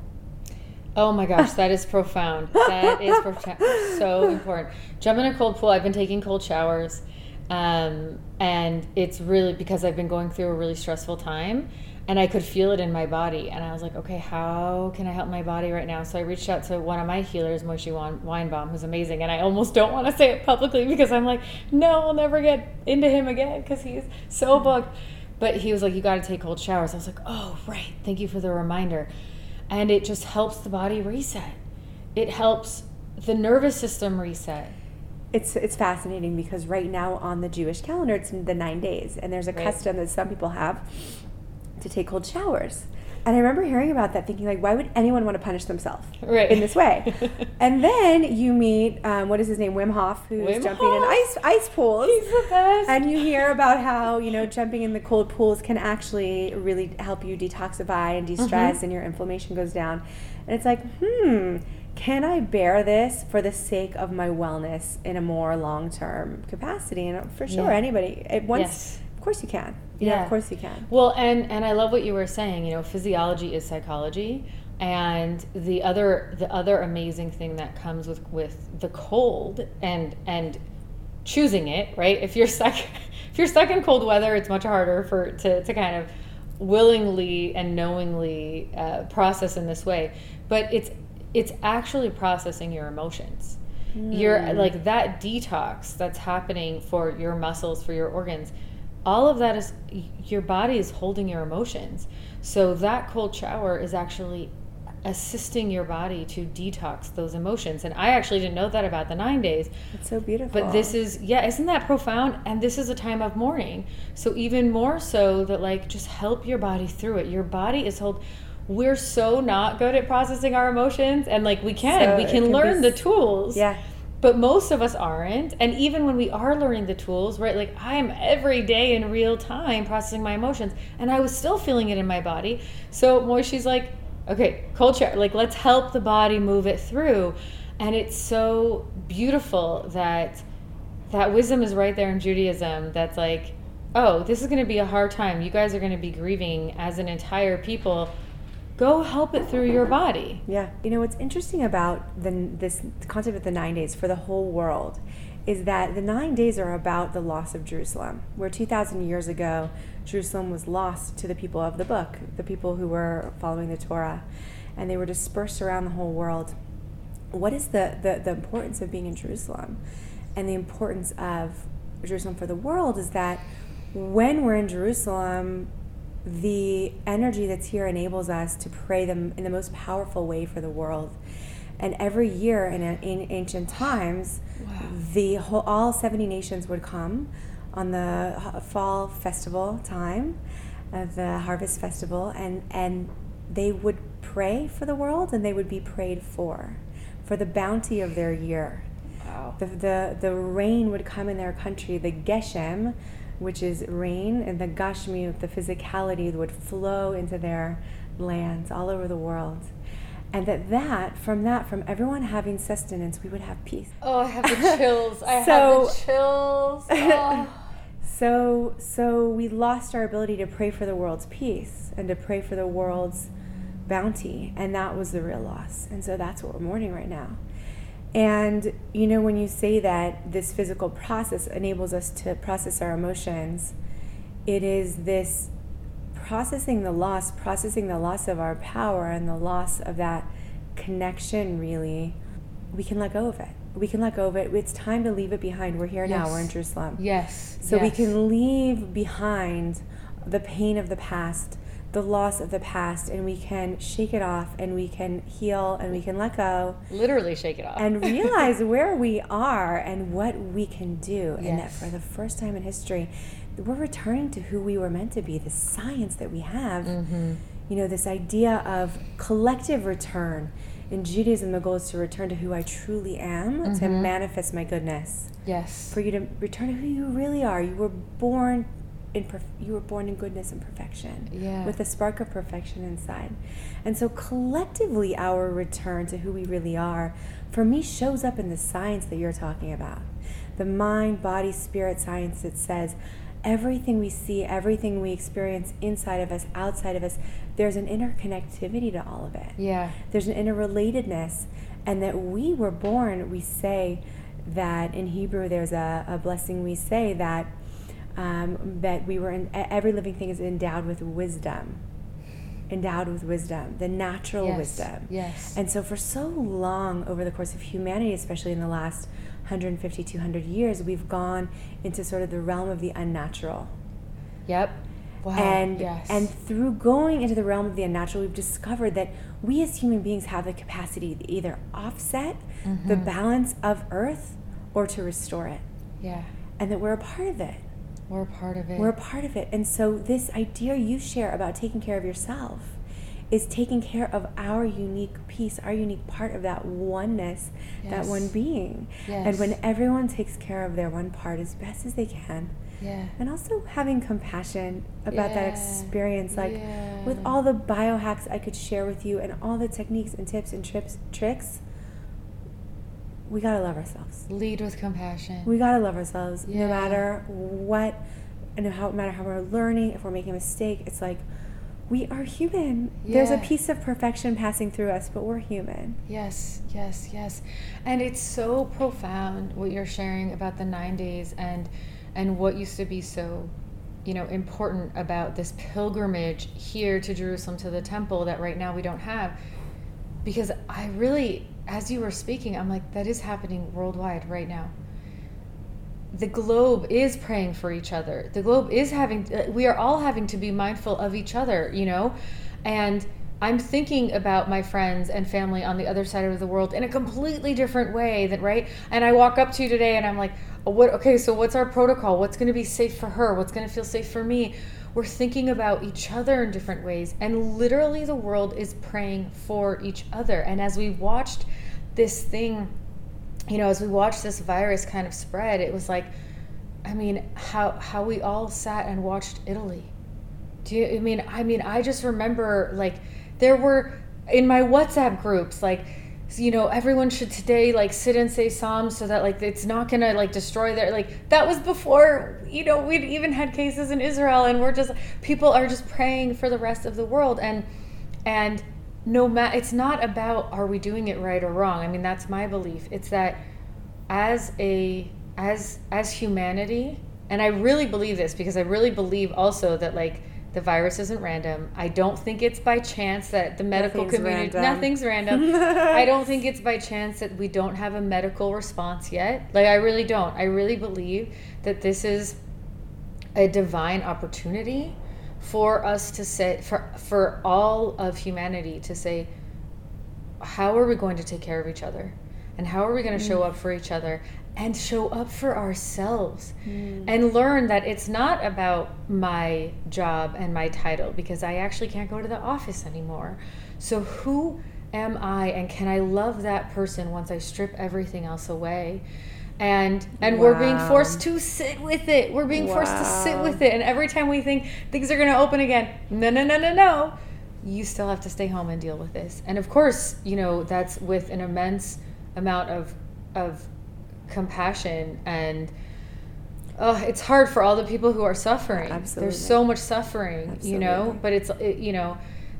Oh my gosh, that is profound. That is profound. so important. Jump in a cold pool. I've been taking cold showers. Um, and it's really because I've been going through a really stressful time and I could feel it in my body. And I was like, okay, how can I help my body right now? So I reached out to one of my healers, Moshe Weinbaum, who's amazing. And I almost don't want to say it publicly because I'm like, no, I'll never get into him again because he's so booked. But he was like, you got to take cold showers. I was like, oh, right. Thank you for the reminder. And it just helps the body reset, it helps the nervous system reset it's it's fascinating because right now on the Jewish calendar it's the nine days, and there's a right. custom that some people have to take cold showers. And I remember hearing about that, thinking like, why would anyone want to punish themselves right. in this way? and then you meet um, what is his name, Wim Hof, who's Wim jumping Hof. in ice ice pools. He's the best. And you hear about how you know jumping in the cold pools can actually really help you detoxify and de-stress, mm-hmm. and your inflammation goes down. And it's like, hmm, can I bear this for the sake of my wellness in a more long term capacity? And for sure, yeah. anybody, it once, yes. of course you can. You yeah, of course you can. Well, and and I love what you were saying. You know, physiology is psychology, and the other the other amazing thing that comes with with the cold and and choosing it right. If you're stuck if you're stuck in cold weather, it's much harder for to to kind of willingly and knowingly uh, process in this way. But it's it's actually processing your emotions. Mm. You're hmm. like that detox that's happening for your muscles, for your organs. All of that is your body is holding your emotions. So that cold shower is actually assisting your body to detox those emotions. And I actually didn't know that about the nine days. It's so beautiful. But this is, yeah, isn't that profound? And this is a time of mourning. So even more so that, like, just help your body through it. Your body is hold we're so not good at processing our emotions and like we can so we can, can learn be, the tools yeah but most of us aren't. And even when we are learning the tools right like i'm every day in real time processing my emotions and i was still feeling it in my body. So Moshe's like okay culture like let's help the body move it through. And it's so beautiful that that wisdom is right there in judaism that's like oh this is going to be a hard time. You guys are going to be grieving as an entire people go help it through your body. Yeah. You know, what's interesting about the, this concept of the nine days for the whole world is that the nine days are about the loss of Jerusalem, where 2,000 years ago, Jerusalem was lost to the people of the book, the people who were following the Torah, and they were dispersed around the whole world. What is the, the, the importance of being in Jerusalem? And the importance of Jerusalem for the world is that when we're in Jerusalem, the energy that's here enables us to pray them in the most powerful way for the world. And every year in, in ancient times, wow. the whole, all 70 nations would come on the fall festival time, uh, the harvest festival, and, and they would pray for the world and they would be prayed for, for the bounty of their year. Wow. The, the, the rain would come in their country, the Geshem, which is rain, and the Gashmi, the physicality, would flow into their lands all over the world. And that that, from that, from everyone having sustenance, we would have peace. Oh, I have the chills. I so, have the chills. Oh. so, so we lost our ability to pray for the world's peace and to pray for the world's bounty, and that was the real loss. And so that's what we're mourning right now. And, you know, when you say that this physical process enables us to process our emotions, it is this processing the loss, processing the loss of our power and the loss of that connection, really, we can let go of it. We can let go of it. It's time to leave it behind. We're here yes. now. We're in Jerusalem. Yes. So yes. we can leave behind the pain of the past the loss of the past and we can shake it off and we can heal and we can let go. Literally shake it off. and realize where we are and what we can do. Yes. And that for the first time in history, we're returning to who we were meant to be, the science that we have. Mm-hmm. You know, this idea of collective return. In Judaism, the goal is to return to who I truly am, mm-hmm. to manifest my goodness. Yes. For you to return to who you really are. You were born in perf- you were born in goodness and perfection yeah. with a spark of perfection inside and so collectively our return to who we really are for me shows up in the science that you're talking about the mind, body, spirit science that says everything we see, everything we experience inside of us, outside of us, there's an interconnectivity to all of it. Yeah. There's an interrelatedness, and that we were born, we say that in Hebrew there's a, a blessing we say that. Um, that we were in, every living thing is endowed with wisdom endowed with wisdom, the natural Yes, wisdom. yes. And so, for so long over the course of humanity, especially in the last 150, 200 years, we've gone into sort of the realm of the unnatural. Yep. Wow. and yes. and through going into the realm of the unnatural, we've discovered that we as human beings have the capacity to either offset Mm-hmm. the balance of Earth or to restore it, yeah, and that we're a part of it. We're a part of it. We're a part of it. And so, this idea you share about taking care of yourself is taking care of our unique piece, our unique part of that oneness, that one being. And when everyone takes care of their one part as best as they can, yeah. and also having compassion about that experience, like Yeah. with all the biohacks I could share with you and all the techniques and tips and trips, tricks, we gotta love ourselves Lead with compassion. we gotta love ourselves Yeah. no matter what and how no matter how we're learning if we're making a mistake it's like we are human there's a piece of perfection passing through us but we're human Yes, yes, yes. And it's so profound what you're sharing about the 9 days and and what used to be so you know important about this pilgrimage here to Jerusalem to the temple that right now we don't have because I really as you were speaking I'm like that is happening worldwide right now. The globe is praying for each other. The globe is having uh, we are all having to be mindful of each other, you know? And I'm thinking about my friends and family on the other side of the world in a completely different way than right. And I walk up to you today and I'm like, oh, what? Okay, so what's our protocol? What's going to be safe for her? What's going to feel safe for me? We're thinking about each other in different ways, and literally the world is praying for each other. And as we watched this thing, you know, as we watched this virus kind of spread, it was like, I mean, how how we all sat and watched Italy. Do you? I mean, I mean, I just remember like there were in my WhatsApp groups like, you know, everyone should today like sit and say psalms so that like it's not gonna like destroy their like that was before you know we'd even had cases in Israel and we're just people are just praying for the rest of the world and and no matter it's not about are we doing it right or wrong. I mean, that's my belief. It's that as a as as humanity and i really believe this because i really believe also that like the virus isn't random i don't think it's by chance that the medical Nothing's community random. nothing's random i don't think it's by chance that we don't have a medical response yet like i really don't i really believe that this is a divine opportunity for us to say for for all of humanity to say how are we going to take care of each other and how are we going to show mm. up for each other and show up for ourselves mm. and learn that it's not about my job and my title because I actually can't go to the office anymore. So who am I and can I love that person once I strip everything else away? And and we're being forced to sit with it. We're being forced to sit with it. And every time we think things are going to open again, no no no no no you still have to stay home and deal with this. And of course, you know, that's with an immense amount of of compassion and oh, it's hard for all the people who are suffering. Absolutely. There's so much suffering, you know, but it's it, you know,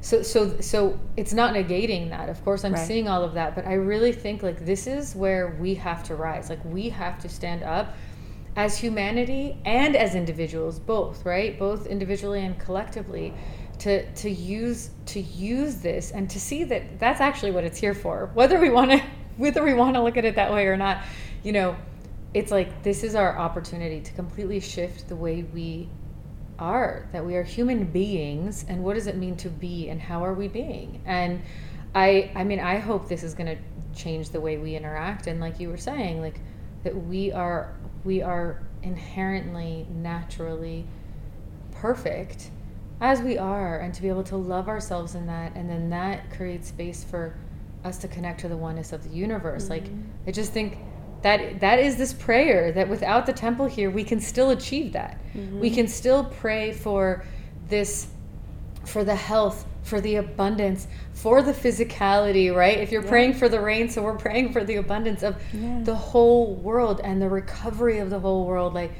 so so so it's not negating that. Of course, I'm Right. seeing all of that, but I really think like this is where we have to rise. Like we have to stand up as humanity and as individuals both right both individually and collectively to to use to use this and to see that that's actually what it's here for whether we want to whether we want to look at it that way or not you know it's like this is our opportunity to completely shift the way we are that we are human beings and what does it mean to be and how are we being? And i i mean i hope this is going to change the way we interact and like you were saying like that we are we are inherently naturally perfect as we are and to be able to love ourselves in that and then that creates space for us to connect to the oneness of the universe. Like mm-hmm. i just think that that is this prayer that without the temple here we can still achieve that mm-hmm. we can still pray for this for the health for the abundance, for the physicality, right? If you're Yeah. praying for the rain, so we're praying for the abundance of Yeah. the whole world and the recovery of the whole world. Like,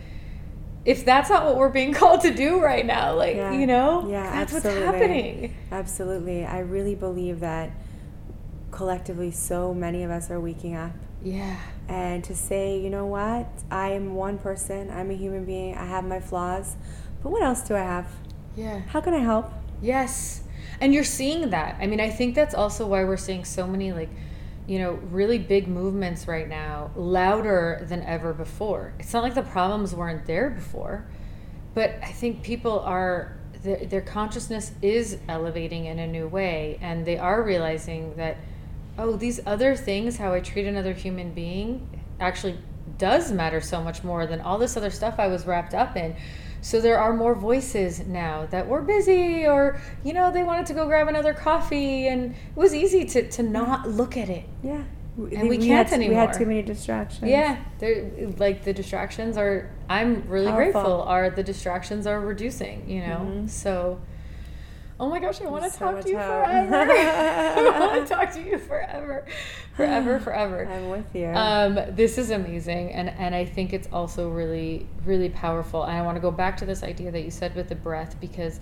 if that's not what we're being called to do right now, like, Yeah. you know, Yeah, that's absolutely. what's happening. Absolutely. I really believe that collectively so many of us are waking up. Yeah. And to say, you know what? I am one person. I'm a human being. I have my flaws. But what else do I have? Yeah. How can I help? Yes. And you're seeing that. I mean, I think that's also why we're seeing so many, like, you know, really big movements right now, louder than ever before. It's not like the problems weren't there before, but I think people are, their, their consciousness is elevating in a new way, and they are realizing that, oh, these other things, how I treat another human being, actually does matter so much more than all this other stuff I was wrapped up in. So there are more voices now that were busy or, you know, they wanted to go grab another coffee and it was easy to, to not look at it. Yeah. And we had, can't We anymore. We had too many distractions. Yeah, like the distractions are, I'm really grateful, are the distractions are reducing, you know? Mm-hmm. So, oh my gosh, I want to So talk to you hope. forever. I want to talk to you forever, forever, forever. I'm with you. Um, this is amazing, and and I think it's also really really powerful. And I want to go back to this idea that you said with the breath because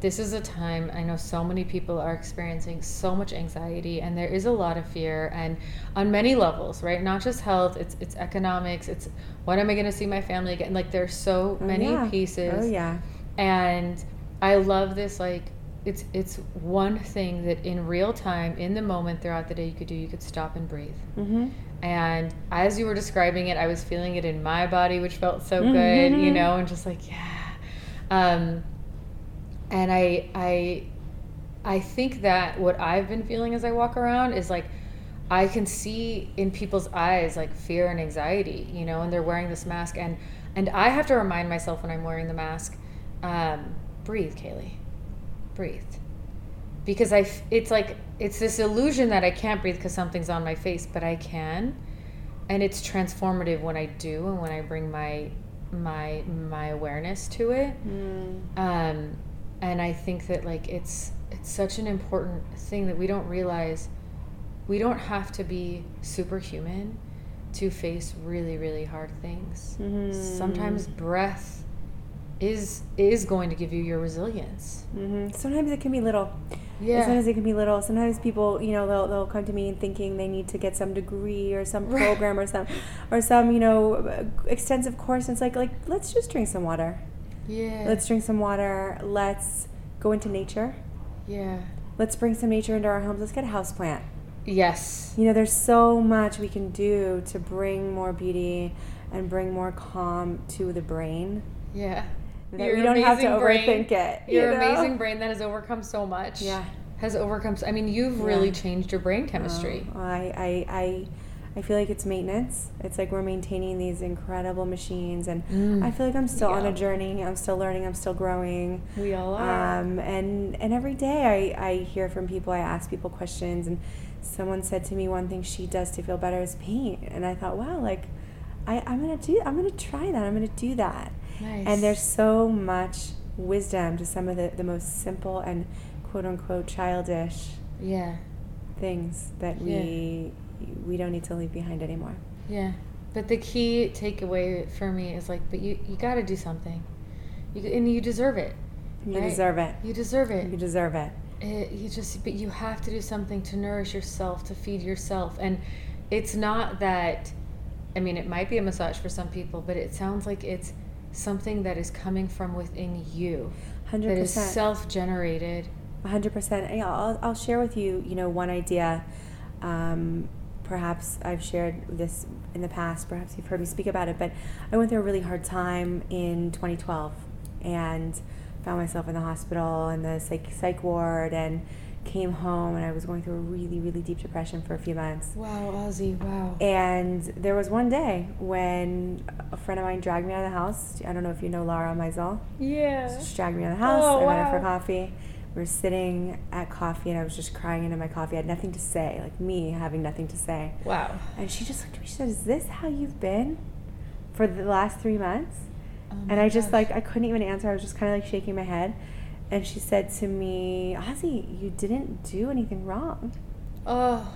this is a time I know so many people are experiencing so much anxiety, and there is a lot of fear, and on many levels, right? Not just health, it's it's economics, it's when am I going to see my family again? Like there's so Oh, many yeah. pieces Oh, yeah. and i love this like it's it's one thing that in real time in the moment throughout the day you could do. You could stop and breathe. Mm-hmm. and as you were describing it i was feeling it in my body which felt so good you know and just like yeah. Um and i i i think that what i've been feeling as i walk around is like i can see in people's eyes like fear and anxiety you know and they're wearing this mask. And and i have to remind myself when i'm wearing the mask um, breathe kaylee breathe because I f- it's like it's this illusion that I can't breathe because something's on my face, but I can, and it's transformative when I do and when I bring my my my awareness to it. Mm. Um, and I think that like it's it's such an important thing that we don't realize. We don't have to be superhuman to face really really hard things. Mhm. Sometimes breath is is going to give you your resilience. hmm Sometimes it can be little. Yeah. Sometimes it can be little. Sometimes people, you know, they'll, they'll come to me thinking they need to get some degree or some program or some, or some, you know, extensive course. And it's like, like let's just drink some water. Yeah. Let's drink some water. Let's go into nature. Yeah. Let's bring some nature into our homes. Let's get a house plant. Yes. You know, there's so much we can do to bring more beauty and bring more calm to the brain. Yeah. That we don't have to overthink it. you Your know? amazing brain that has overcome so much. Yeah. Has overcome. I mean, you've really Yeah. changed your brain chemistry. Oh, I, I, I, I feel like it's maintenance. It's like we're maintaining these incredible machines, and Mm. I feel like I'm still on a journey. I'm still learning. I'm still growing. we all are. Um, and and every day I, I hear from people. I ask people questions, and someone said to me one thing she does to feel better is paint, and I thought, wow, like I, I'm gonna do. I'm gonna try that. I'm gonna do that. Nice. And there's so much wisdom to some of the, the most simple and quote unquote childish yeah. things that we we don't need to leave behind anymore. Yeah. But the key takeaway for me is like, but you you got to do something. You and you deserve it. You Right. deserve it. You deserve it. You deserve it. it, you just but you have to do something to nourish yourself to feed yourself and it's not that i mean it might be a massage for some people but it sounds like it's something that is coming from within you Hundred that is self-generated hundred percent. Yeah, I'll I'll share with you. You know, one idea. Um, perhaps I've shared this in the past. Perhaps you've heard me speak about it. But I went through a really hard time in 2012, and found myself in the hospital in the psych psych ward, and came home, and I was going through a really really deep depression for a few months. wow ozzy wow And there was one day when a friend of mine dragged me out of the house. I don't know if you know Laura Meisel. yeah She dragged me out of the house. Oh, I went out for coffee. We were sitting at coffee and I was just crying into my coffee. I had nothing to say, like me having nothing to say. wow And she just looked at me. She said, Is this how you've been for the last three months? Oh and I just like, I couldn't even answer. I was just kind of like shaking my head. And she said to me, Ozzy, you didn't do anything wrong. Oh.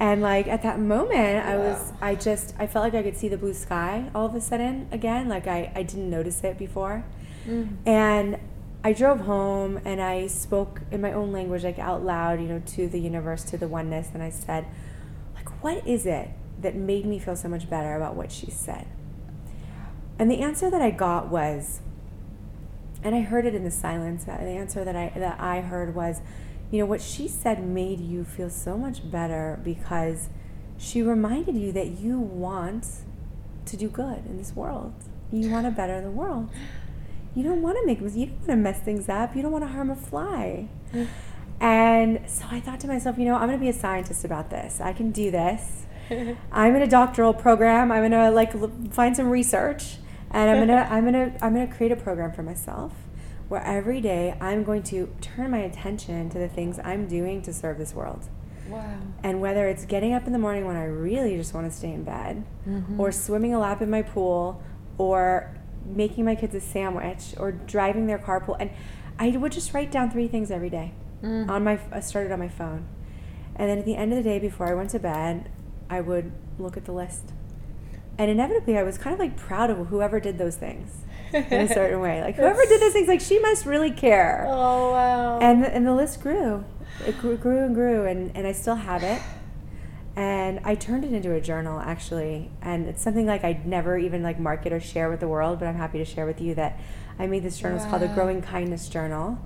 And like at that moment, I was, I just, I felt like I could see the blue sky all of a sudden again. Like I, I didn't notice it before. Mm. And I drove home and I spoke in my own language, like out loud, you know, to the universe, to the oneness. And I said, like, what is it that made me feel so much better about what she said? And the answer that I got was, and I heard it in the silence. The answer that I that I heard was, you know, what she said made you feel so much better because she reminded you that you want to do good in this world. You want to better the world. You don't want to make you don't want to mess things up. You don't want to harm a fly. And so I thought to myself, you know, I'm going to be a scientist about this. I can do this. I'm in a doctoral program. I'm gonna like l- find some research, and I'm gonna I'm gonna I'm gonna create a program for myself, where every day I'm going to turn my attention to the things I'm doing to serve this world. Wow. And whether it's getting up in the morning when I really just want to stay in bed, Mm-hmm. or swimming a lap in my pool, or making my kids a sandwich, or driving their carpool, and I would just write down three things every day Mm. on my I started on my phone, and then at the end of the day before I went to bed, I would look at the list, and inevitably I was kind of like proud of whoever did those things in a certain way. Like whoever did those things, like she must really care. Oh wow. And the, and the list grew. It grew, grew and grew, and, and I still have it. And I turned it into a journal actually, and it's something like I'd never even like market or share with the world, but I'm happy to share with you that I made this journal. It's called the Growing Kindness Journal,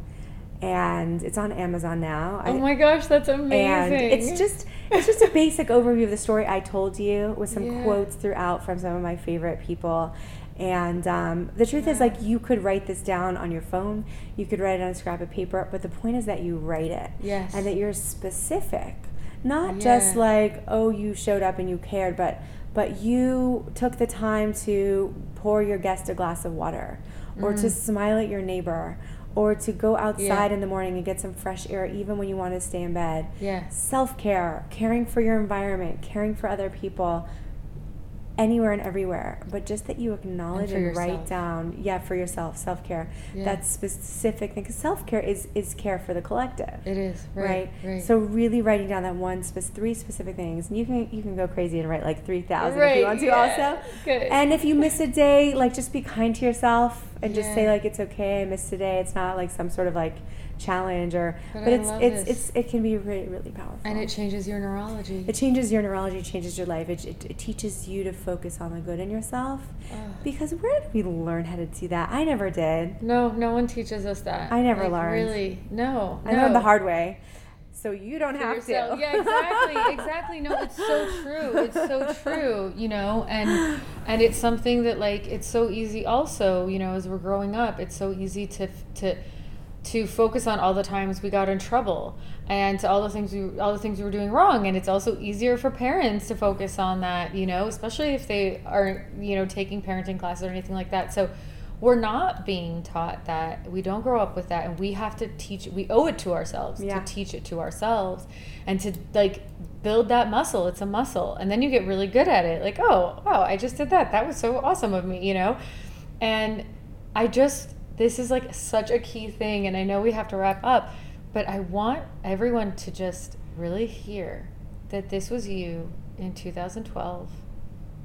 and it's on Amazon now. oh my gosh, that's amazing. and it's just it's just a basic overview of the story I told you with some Yeah. quotes throughout from some of my favorite people. And um, the truth is, like, you could write this down on your phone, you could write it on a scrap of paper, but the point is that you write it Yes. and that you're specific, not just like, oh, you showed up and you cared, but but you took the time to pour your guest a glass of water, or to smile at your neighbor, or to go outside in the morning and get some fresh air, even when you want to stay in bed Yes. self care, caring for your environment, caring for other people, anywhere and everywhere. But just that you acknowledge for and, write down, yeah, for yourself, self care. Yeah. That's specific thing. Because self care is is care for the collective. It is right. Right. Right. So really writing down that one, three specific things, and you can you can go crazy and write like three thousand if you want to yeah. also. Good. And if you miss a day, like just be kind to yourself and just say like it's okay, I missed a day. It's not like some sort of like challenge or, But but, it's it's it's it can be really really powerful. and it changes your neurology. It changes your neurology, changes your life. It, it, it teaches you to focus on the good in yourself. Ugh. Because where did we learn how to do that? I never did. no, no one teaches us that. I never Like, learned. Really, no. I learned the hard way. So you don't have yourself. to. Yeah, exactly, exactly. No, it's so true. It's so true. You know, and and it's something that like it's so easy. Also, you know, as we're growing up, it's so easy to to to focus on all the times we got in trouble and to all the things we all the things we were doing wrong. And it's also easier for parents to focus on that you know especially if they aren't, you know taking parenting classes or anything like that. So we're not being taught that. We don't grow up with that. And we have to teach we owe it to ourselves Yeah. to teach it to ourselves and to like build that muscle. It's a muscle. And then you get really good at it. Like oh wow i just did that. That was so awesome of me you know? And i just this is like such a key thing and i know we have to wrap up but i want everyone to just really hear that this was you in 2012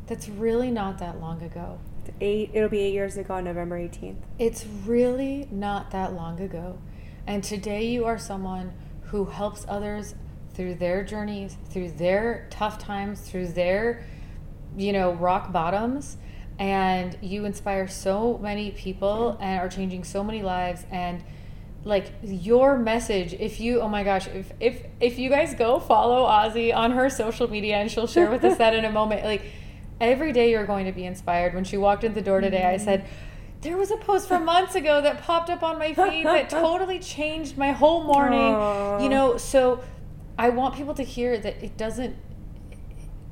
that's really not that long ago Eight. It'll be eight years ago on November 18th. it's really not that long ago. And today you are someone who helps others through their journeys, through their tough times, through their, you know, rock bottoms. And you inspire so many people and are changing so many lives. And like your message, if you, oh my gosh, if, if, if you guys go follow Ozzy on her social media and she'll share with us that in a moment, like, every day you're going to be inspired. When she walked in the door today, I said, there was a post from months ago that popped up on my feed that totally changed my whole morning. Aw. You know, so I want people to hear that it doesn't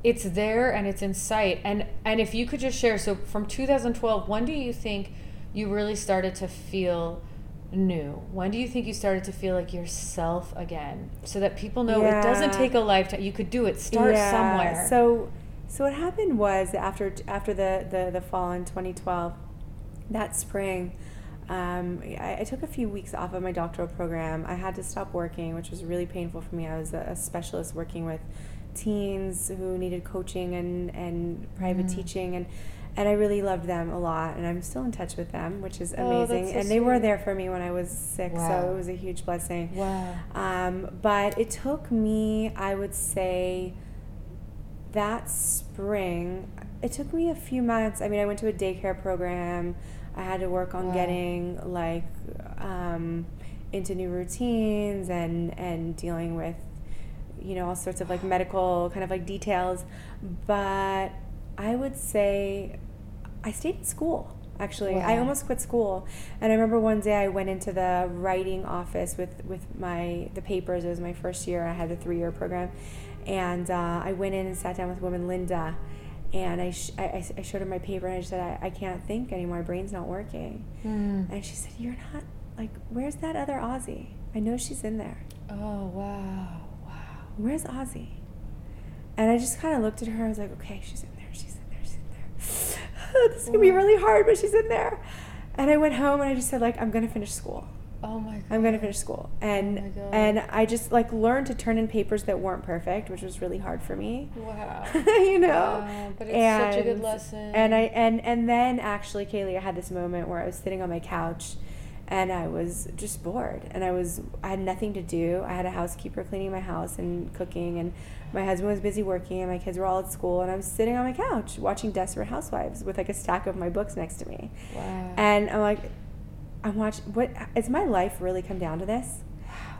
it's there and it's in sight. And and if you could just share so from 2012, when do you think you really started to feel new? When do you think you started to feel like yourself again? So that people know it doesn't take a lifetime. You could do it. Start Yeah, somewhere. So, so what happened was after after the the, the fall in 2012, that spring, Um, I, I took a few weeks off of my doctoral program. I had to stop working, which was really painful for me. I was a, a specialist working with teens who needed coaching and, and private Mm. teaching and and I really loved them a lot and I'm still in touch with them, which is Oh, amazing. so and they were there for me when I was sick, Wow. so it was a huge blessing. Wow. Um, but it took me, I would say, that spring, it took me a few months. I mean, I went to a daycare program. I had to work on Wow. getting like um, into new routines and and dealing with, you know, all sorts of like medical kind of like details. But I would say, I stayed in school. Actually, I almost quit school, and I remember one day I went into the writing office with with my the papers. It was my first year. I had a three year program, and uh, I went in and sat down with woman Linda, and I, sh- I, I- I showed her my paper and I said I, I can't think anymore. My brain's not working. Mm. And she said, "You're not like where's that other Ozzy? I know she's in there. Oh wow. Where's Ozzy? And I just kind of looked at her. I was like, "Okay, she's in there. She's in there. She's in there. this is gonna be oh. really hard, but she's in there." And I went home and I just said, "Like I'm gonna finish school." Oh my god. I'm gonna finish school, and Oh and I just like learned to turn in papers that weren't perfect, which was really hard for me. Wow. you know, Wow, but it's such a good lesson. And I and and then actually, Kaylee, I had this moment where I was sitting on my couch, and I was just bored, and I was I had nothing to do. I had a housekeeper cleaning my house and cooking, and my husband was busy working, and my kids were all at school, and I was sitting on my couch watching Desperate Housewives with like a stack of my books next to me. Wow. And I'm like, I'm watching. What is my life really come down to this?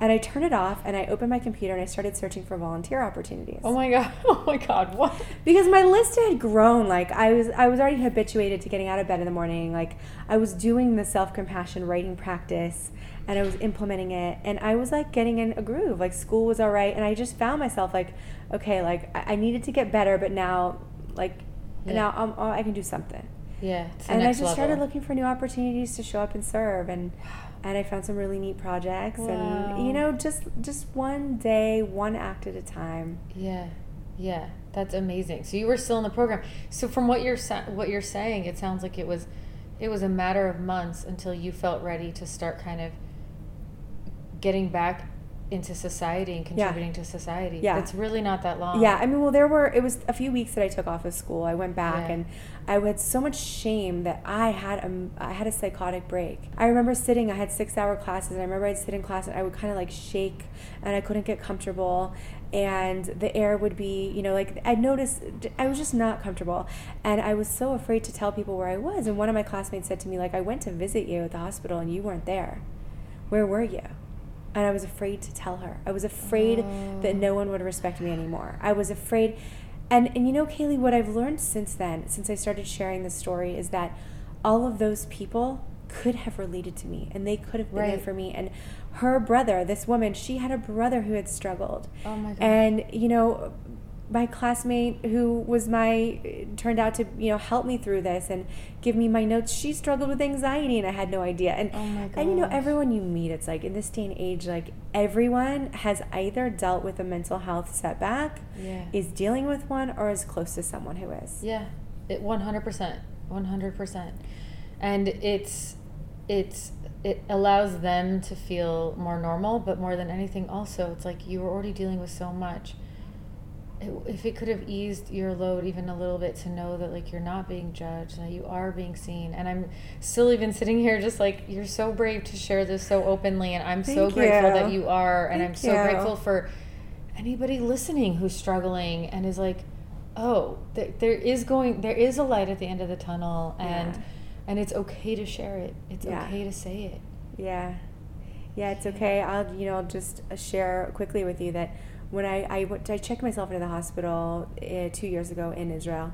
And I turned it off, and I opened my computer, and I started searching for volunteer opportunities. oh my god. Oh my god. What? because my list had grown. Like I was, I was already habituated to getting out of bed in the morning. Like I was doing the self compassion writing practice, and I was implementing it, and I was like getting in a groove. Like school was all right, and I just found myself like, okay, like I, I needed to get better, but now, like Yeah. now I'm, oh, I can do something Yeah. And I just started looking for new opportunities to show up and serve and and I found some really neat projects Wow. and you know just just one day one act at a time Yeah, yeah, that's amazing. So you were still in the program. So from what you're sa- what you're saying, it sounds like it was, it was a matter of months until you felt ready to start kind of getting back into society and Yeah. contributing to society. Yeah. it's really not that long. yeah I mean well there were it was a few weeks that I took off of school I went back Yeah. and I had so much shame that I had a I had a psychotic break. I remember sitting I had six hour classes and I remember I'd sit in class and I would kind of like shake and I couldn't get comfortable. And the air would be you know like I noticed I was just not comfortable. And I was so afraid to tell people where I was. And one of my classmates said to me like I went to visit you at the hospital and you weren't there. Where were you? And I was afraid to tell her. I was afraid that oh. no one would respect me anymore. I was afraid and and you know Kaylee what I've learned since then since I started sharing this story is that all of those people could have related to me and they could have been there for me. And her brother this woman she had a brother who had struggled. Oh my god. and you know my classmate who was my turned out to you know help me through this and give me my notes she struggled with anxiety and i had no idea and Oh my and you know everyone you meet it's like in this day and age like everyone has either dealt with a mental health setback yeah. is dealing with one or is close to someone who is Yeah, it one hundred percent, one hundred percent, and it's it's it allows them to feel more normal. But more than anything, also, it's like you were already dealing with so much. If it could have eased your load even a little bit to know that like you're not being judged, that you are being seen, and I'm still even sitting here just like you're so brave to share this so openly, and I'm so Thank grateful that you. you are, and I'm so you. grateful for anybody listening who's struggling and is like oh there, there is going there is a light at the end of the tunnel and Yeah. and it's okay to share it it's Yeah. okay to say it Yeah. Yeah, it's okay. I'll, you know, I'll just share quickly with you that when I, I, went, I checked myself into the hospital uh, two years ago in Israel.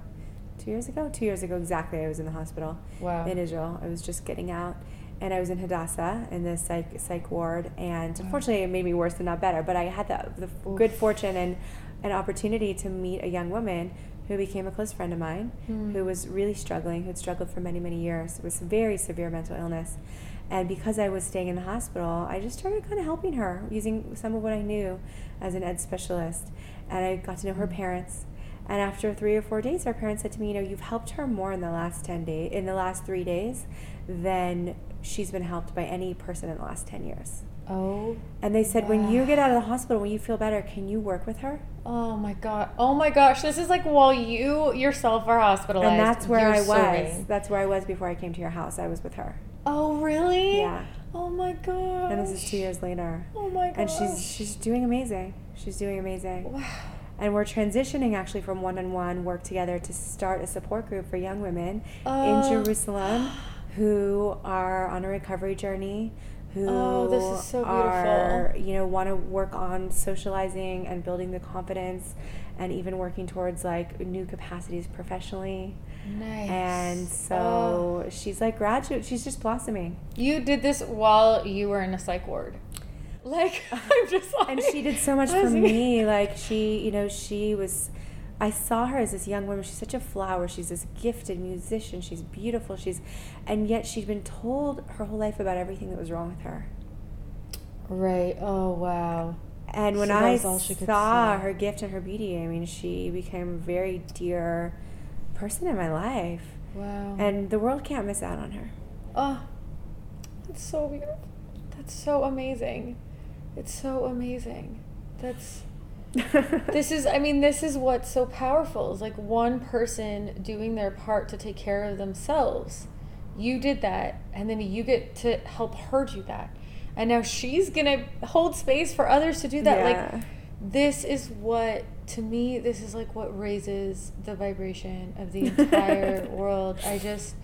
Two years ago? Two years ago exactly, I was in the hospital wow in Israel. I was just getting out. And I was in Hadassah in the psych, psych ward. And unfortunately, it made me worse and not better. But I had the, the good fortune and an opportunity to meet a young woman who became a close friend of mine Hmm. who was really struggling, who had struggled for many, many years. with very severe mental illness. And because I was staying in the hospital, I just started kind of helping her using some of what I knew as an ed specialist. And I got to know her mm-hmm. parents. And after three or four days, her parents said to me, "You know, you've helped her more in the last ten days, in the last three days, than she's been helped by any person in the last 10 years. Oh. And they said, when you get out of the hospital, when you feel better, can you work with her? Oh my god. Oh my gosh. This is like while you yourself are hospitalized. And that's where I was. serving. That's where I was before I came to your house. I was with her. Oh really? Yeah. Oh my god. And this is two years later. Oh my god. And she's she's doing amazing. She's doing amazing. Wow. And we're transitioning actually from one-on-one work together to start a support group for young women Oh. in Jerusalem who are on a recovery journey, who Oh, this is so are beautiful. you know want to work on socializing and building the confidence, and even working towards like new capacities professionally. Nice. And Oh. so she's like graduate. She's just blossoming. you did this while you were in a psych ward. Like I'm just like and she did so much for me like she you know she was i saw her as this young woman she's such a flower she's this gifted musician she's beautiful she's and yet she'd been told her whole life about everything that was wrong with her Right. Oh wow. And when So i was all she could saw her gift and her beauty i mean she became a very dear person in my life Wow. and the world can't miss out on her Oh, that's so weird. That's so amazing. It's so amazing. That's this is I mean this is what's so powerful. Is like one person doing their part to take care of themselves. You did that and then you get to help her do that. And now she's going to hold space for others to do that. Yeah. Like this is what to me this is like what raises the vibration of the entire world. I just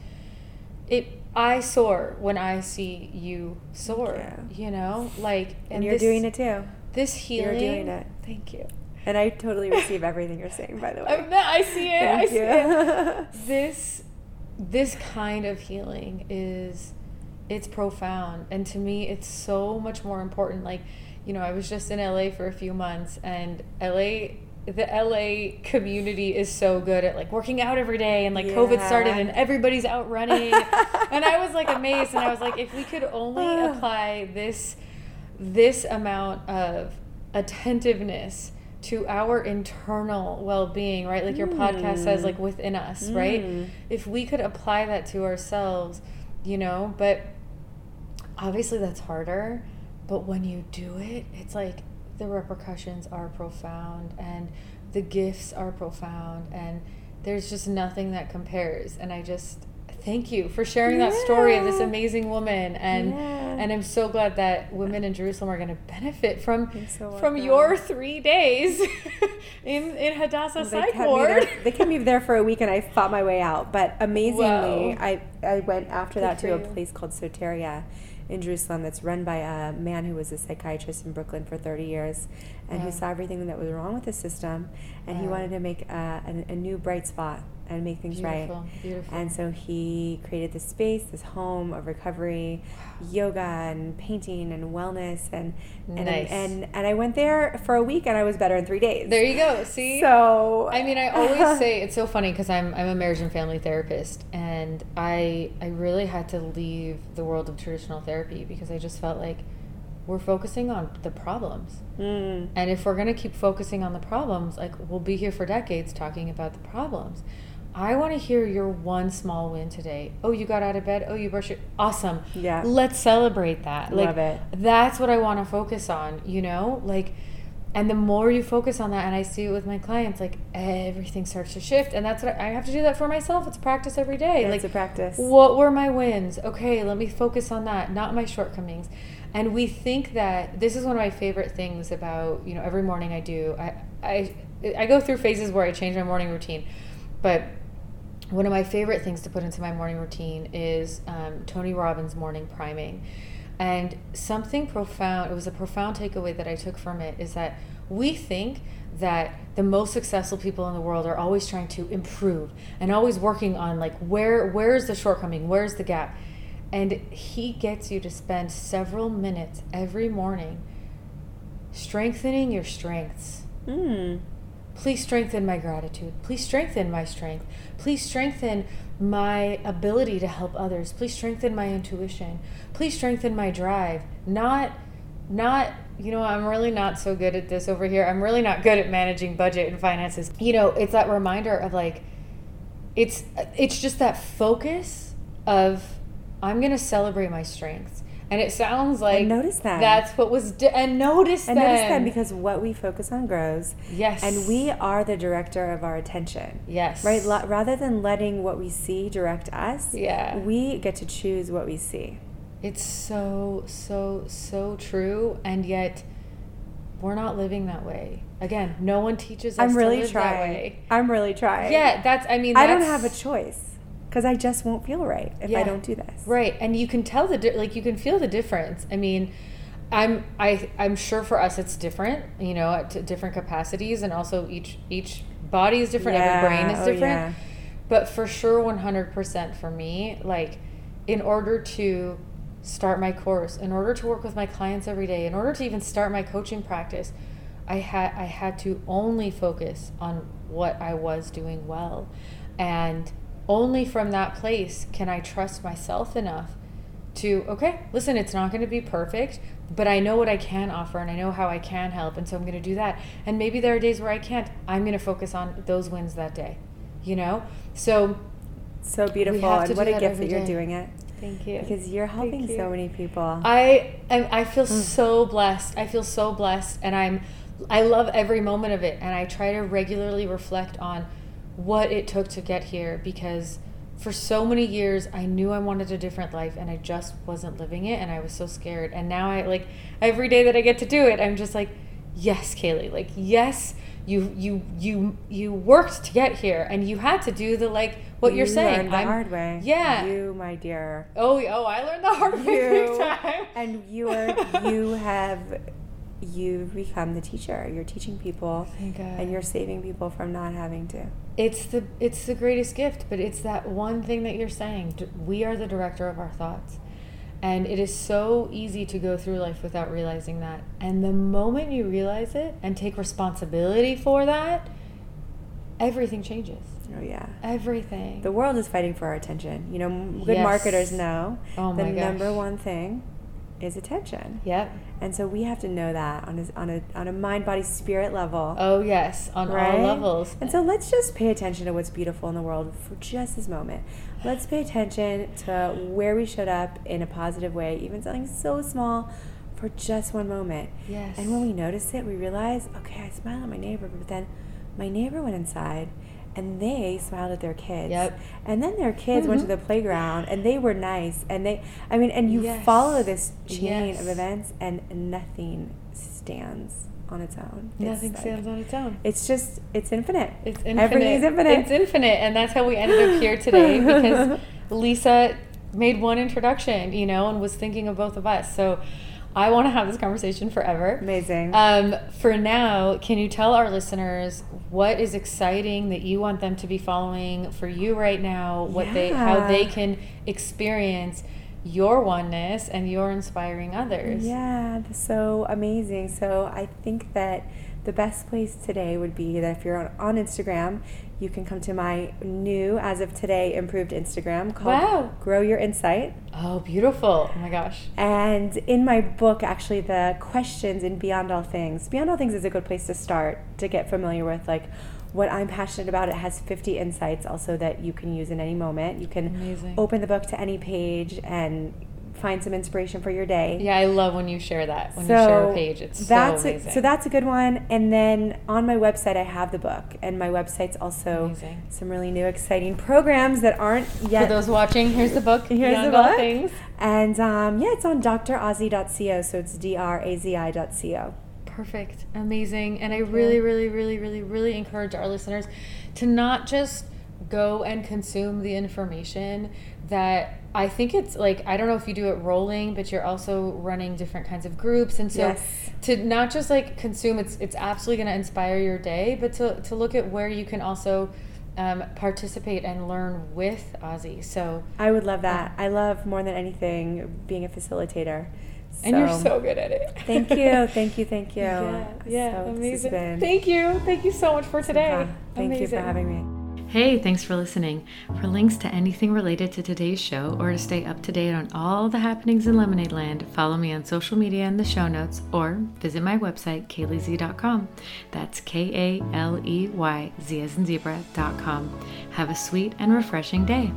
it I soar when I see you soar. you. You know, like and you're this- doing it too This healing. You're doing it. Thank you. and i totally receive everything you're saying by the way I, I see it. I Thank see it. This this kind of healing is it's profound. And to me it's so much more important. Like you know i was just in la for a few months and la the la community is so good at like working out every day and like covid started and everybody's out running. And i was like amazed and i was like if we could only apply this this amount of attentiveness to our internal well-being right? Like your podcast says like within us right? Mm. if we could apply that to ourselves you know but obviously that's harder but when you do it it's like the repercussions are profound and the gifts are profound and there's just nothing that compares and i just thank you for sharing that story of this amazing woman and Yeah. and i'm so glad that women in jerusalem are going to benefit from so from welcome. your three days in in hadassah They psych kept, ward there, they kept me there for a week and I fought my way out. But amazingly, Wow. I, I went after Good that to for a place called Soteria in Jerusalem that's run by a man who was a psychiatrist in Brooklyn for 30 years and Wow. who saw everything that was wrong with the system. And he wanted to make uh, a, a, a new bright spot and make things beautiful right. beautiful And so he created this space, this home of recovery, yoga and painting and wellness and and, Nice. and and I went there for a week and I was better in three days. there you go see So I mean, I always say it's so funny because I'm I'm a marriage and family therapist, and I I really had to leave the world of traditional therapy because I just felt like we're focusing on the problems, Mm. and if we're gonna keep focusing on the problems, like we'll be here for decades talking about the problems. I want to hear your one small win today. Oh, you got out of bed. Oh, you brushed your awesome. Yeah. Let's celebrate that. Like, Love it. That's what I want to focus on. You know, like and the more you focus on that and i see it with my clients like everything starts to shift and that's what i, I have to do that for myself it's practice every day It's like a practice. what were my wins okay let me focus on that not my shortcomings and we think that this is one of my favorite things about you know every morning i do i i, I go through phases where i change my morning routine but one of my favorite things to put into my morning routine is um, Tony Robbins' morning priming. And something profound, it was a profound takeaway that I took from it, is that we think that the most successful people in the world are always trying to improve and always working on like where where's the shortcoming where's the gap and he gets you to spend several minutes every morning strengthening your strengths Mm. Please strengthen my gratitude. Please strengthen my strength. Please strengthen my ability to help others. Please strengthen my intuition. Please strengthen my drive. Not not you know, I'm really not so good at this over here. I'm really not good at managing budget and finances. You know, it's that reminder of like it's it's just that focus of I'm going to celebrate my strengths. And it sounds like notice that That's what was di- and notice And them. notice them because what we focus on grows. yes, And we are the director of our attention. yes Right? Lo- rather than letting what we see direct us, Yeah. we get to choose what we see. It's so so so true, and yet we're not living that way. Again, no one teaches us I'm really to live that trying. I'm really trying. Yeah, that's. I mean, I don't have a choice because I just won't feel right if I don't do this. Right, and you can tell the like you can feel the difference. I mean, I'm I I'm sure for us it's different, you know, at different capacities, and also each each body is different, every brain is oh, different. yeah. But for sure, one hundred percent for me, like in order to start my course, in order to work with my clients every day, in order to even start my coaching practice, I had I had to only focus on what I was doing well, and only from that place can I trust myself enough to okay listen it's not going to be perfect but i know what i can offer and i know how i can help and so i'm going to do that and maybe there are days where i can't i'm going to focus on those wins that day you know so So beautiful. And what a gift that you're day. doing it thank you because you're helping you. so many people. I am, I feel mm. so blessed. I feel so blessed and I'm I love every moment of it and I try to regularly reflect on what it took to get here because for so many years I knew I wanted a different life and I just wasn't living it and I was so scared. And now I like every day that I get to do it, I'm just like, yes, Kaylee, like yes, you you you you worked to get here and you had to do the like what you you're saying. learned the I'm- hard way. Yeah. You, my dear. oh, oh, I learned the hard way You big time. and you are you have you've become the teacher. You're teaching people and you're saving people from not having to. it's the it's the greatest gift but it's that one thing that you're saying we are the director of our thoughts and it is so easy to go through life without realizing that and the moment you realize it and take responsibility for that everything changes Oh yeah. everything The world is fighting for our attention. You know, good Yes. marketers know Oh the number one thing is attention. yep And so we have to know that on a, on a, on a mind, body, spirit level. oh yes on right? all levels And so let's just pay attention to what's beautiful in the world for just this moment. Let's pay attention to where we showed up in a positive way, even something so small, for just one moment. yes And when we notice it, we realize, okay, I smiled at my neighbor, but then my neighbor went inside and they smiled at their kids. Yep. And then their kids went to mm-hmm. the playground and they were nice. And they, I mean, and you Yes. follow this chain Yes. of events and nothing stands on its own. It's nothing like- stands on its own It's just, it's infinite. It's infinite. Everything's infinite. It's infinite, and that's how we ended up here today because Lisa made one introduction, you know, and was thinking of both of us. So I want to have this conversation forever. Amazing. Um, for now, can you tell our listeners what is exciting that you want them to be following for you right now? What they, how they can experience your oneness and your inspiring others. Yeah, that's so amazing. So I think that the best place today would be that if you're on, on Instagram, you can come to my new, as of today, improved Instagram called Wow. Grow Your Insight. Oh, beautiful! Oh my gosh. And in my book, actually, the questions in Beyond All Things, Beyond All Things is a good place to start to get familiar with like what I'm passionate about. It has 50 insights also that you can use in any moment. You can Amazing. open the book to any page and find some inspiration for your day. Yeah, I love when you share that. When you share a page, it's that's so a- amazing. so that's a good one. And then on my website, I have the book, and my website's also Amazing. some really new, exciting programs that aren't yet. For those watching, here's the book. Here's the book. Things. And um, yeah, it's on drazi.co, so it's d r a z i.co. Perfect. Amazing. And I really, really, really, really, really encourage our listeners to not just go and consume the information that I think it's like I don't know if you do it rolling, but you're also running different kinds of groups, and so Yes. to not just like consume, it's it's absolutely going to inspire your day, but to to look at where you can also um, participate and learn with Ozzy. So I would love that. I love more than anything being a facilitator. and you're so good at it. Thank you, thank you, thank you. Yeah, yeah, So amazing. been- Thank you, thank you so much for today. Thank you for having me. Hey, thanks for listening. For links to anything related to today's show or to stay up to date on all the happenings in Lemonade Land, follow me on social media in the show notes or visit my website, kaleyz.com. That's K A L E Y Z as in zebra.com. Have a sweet and refreshing day.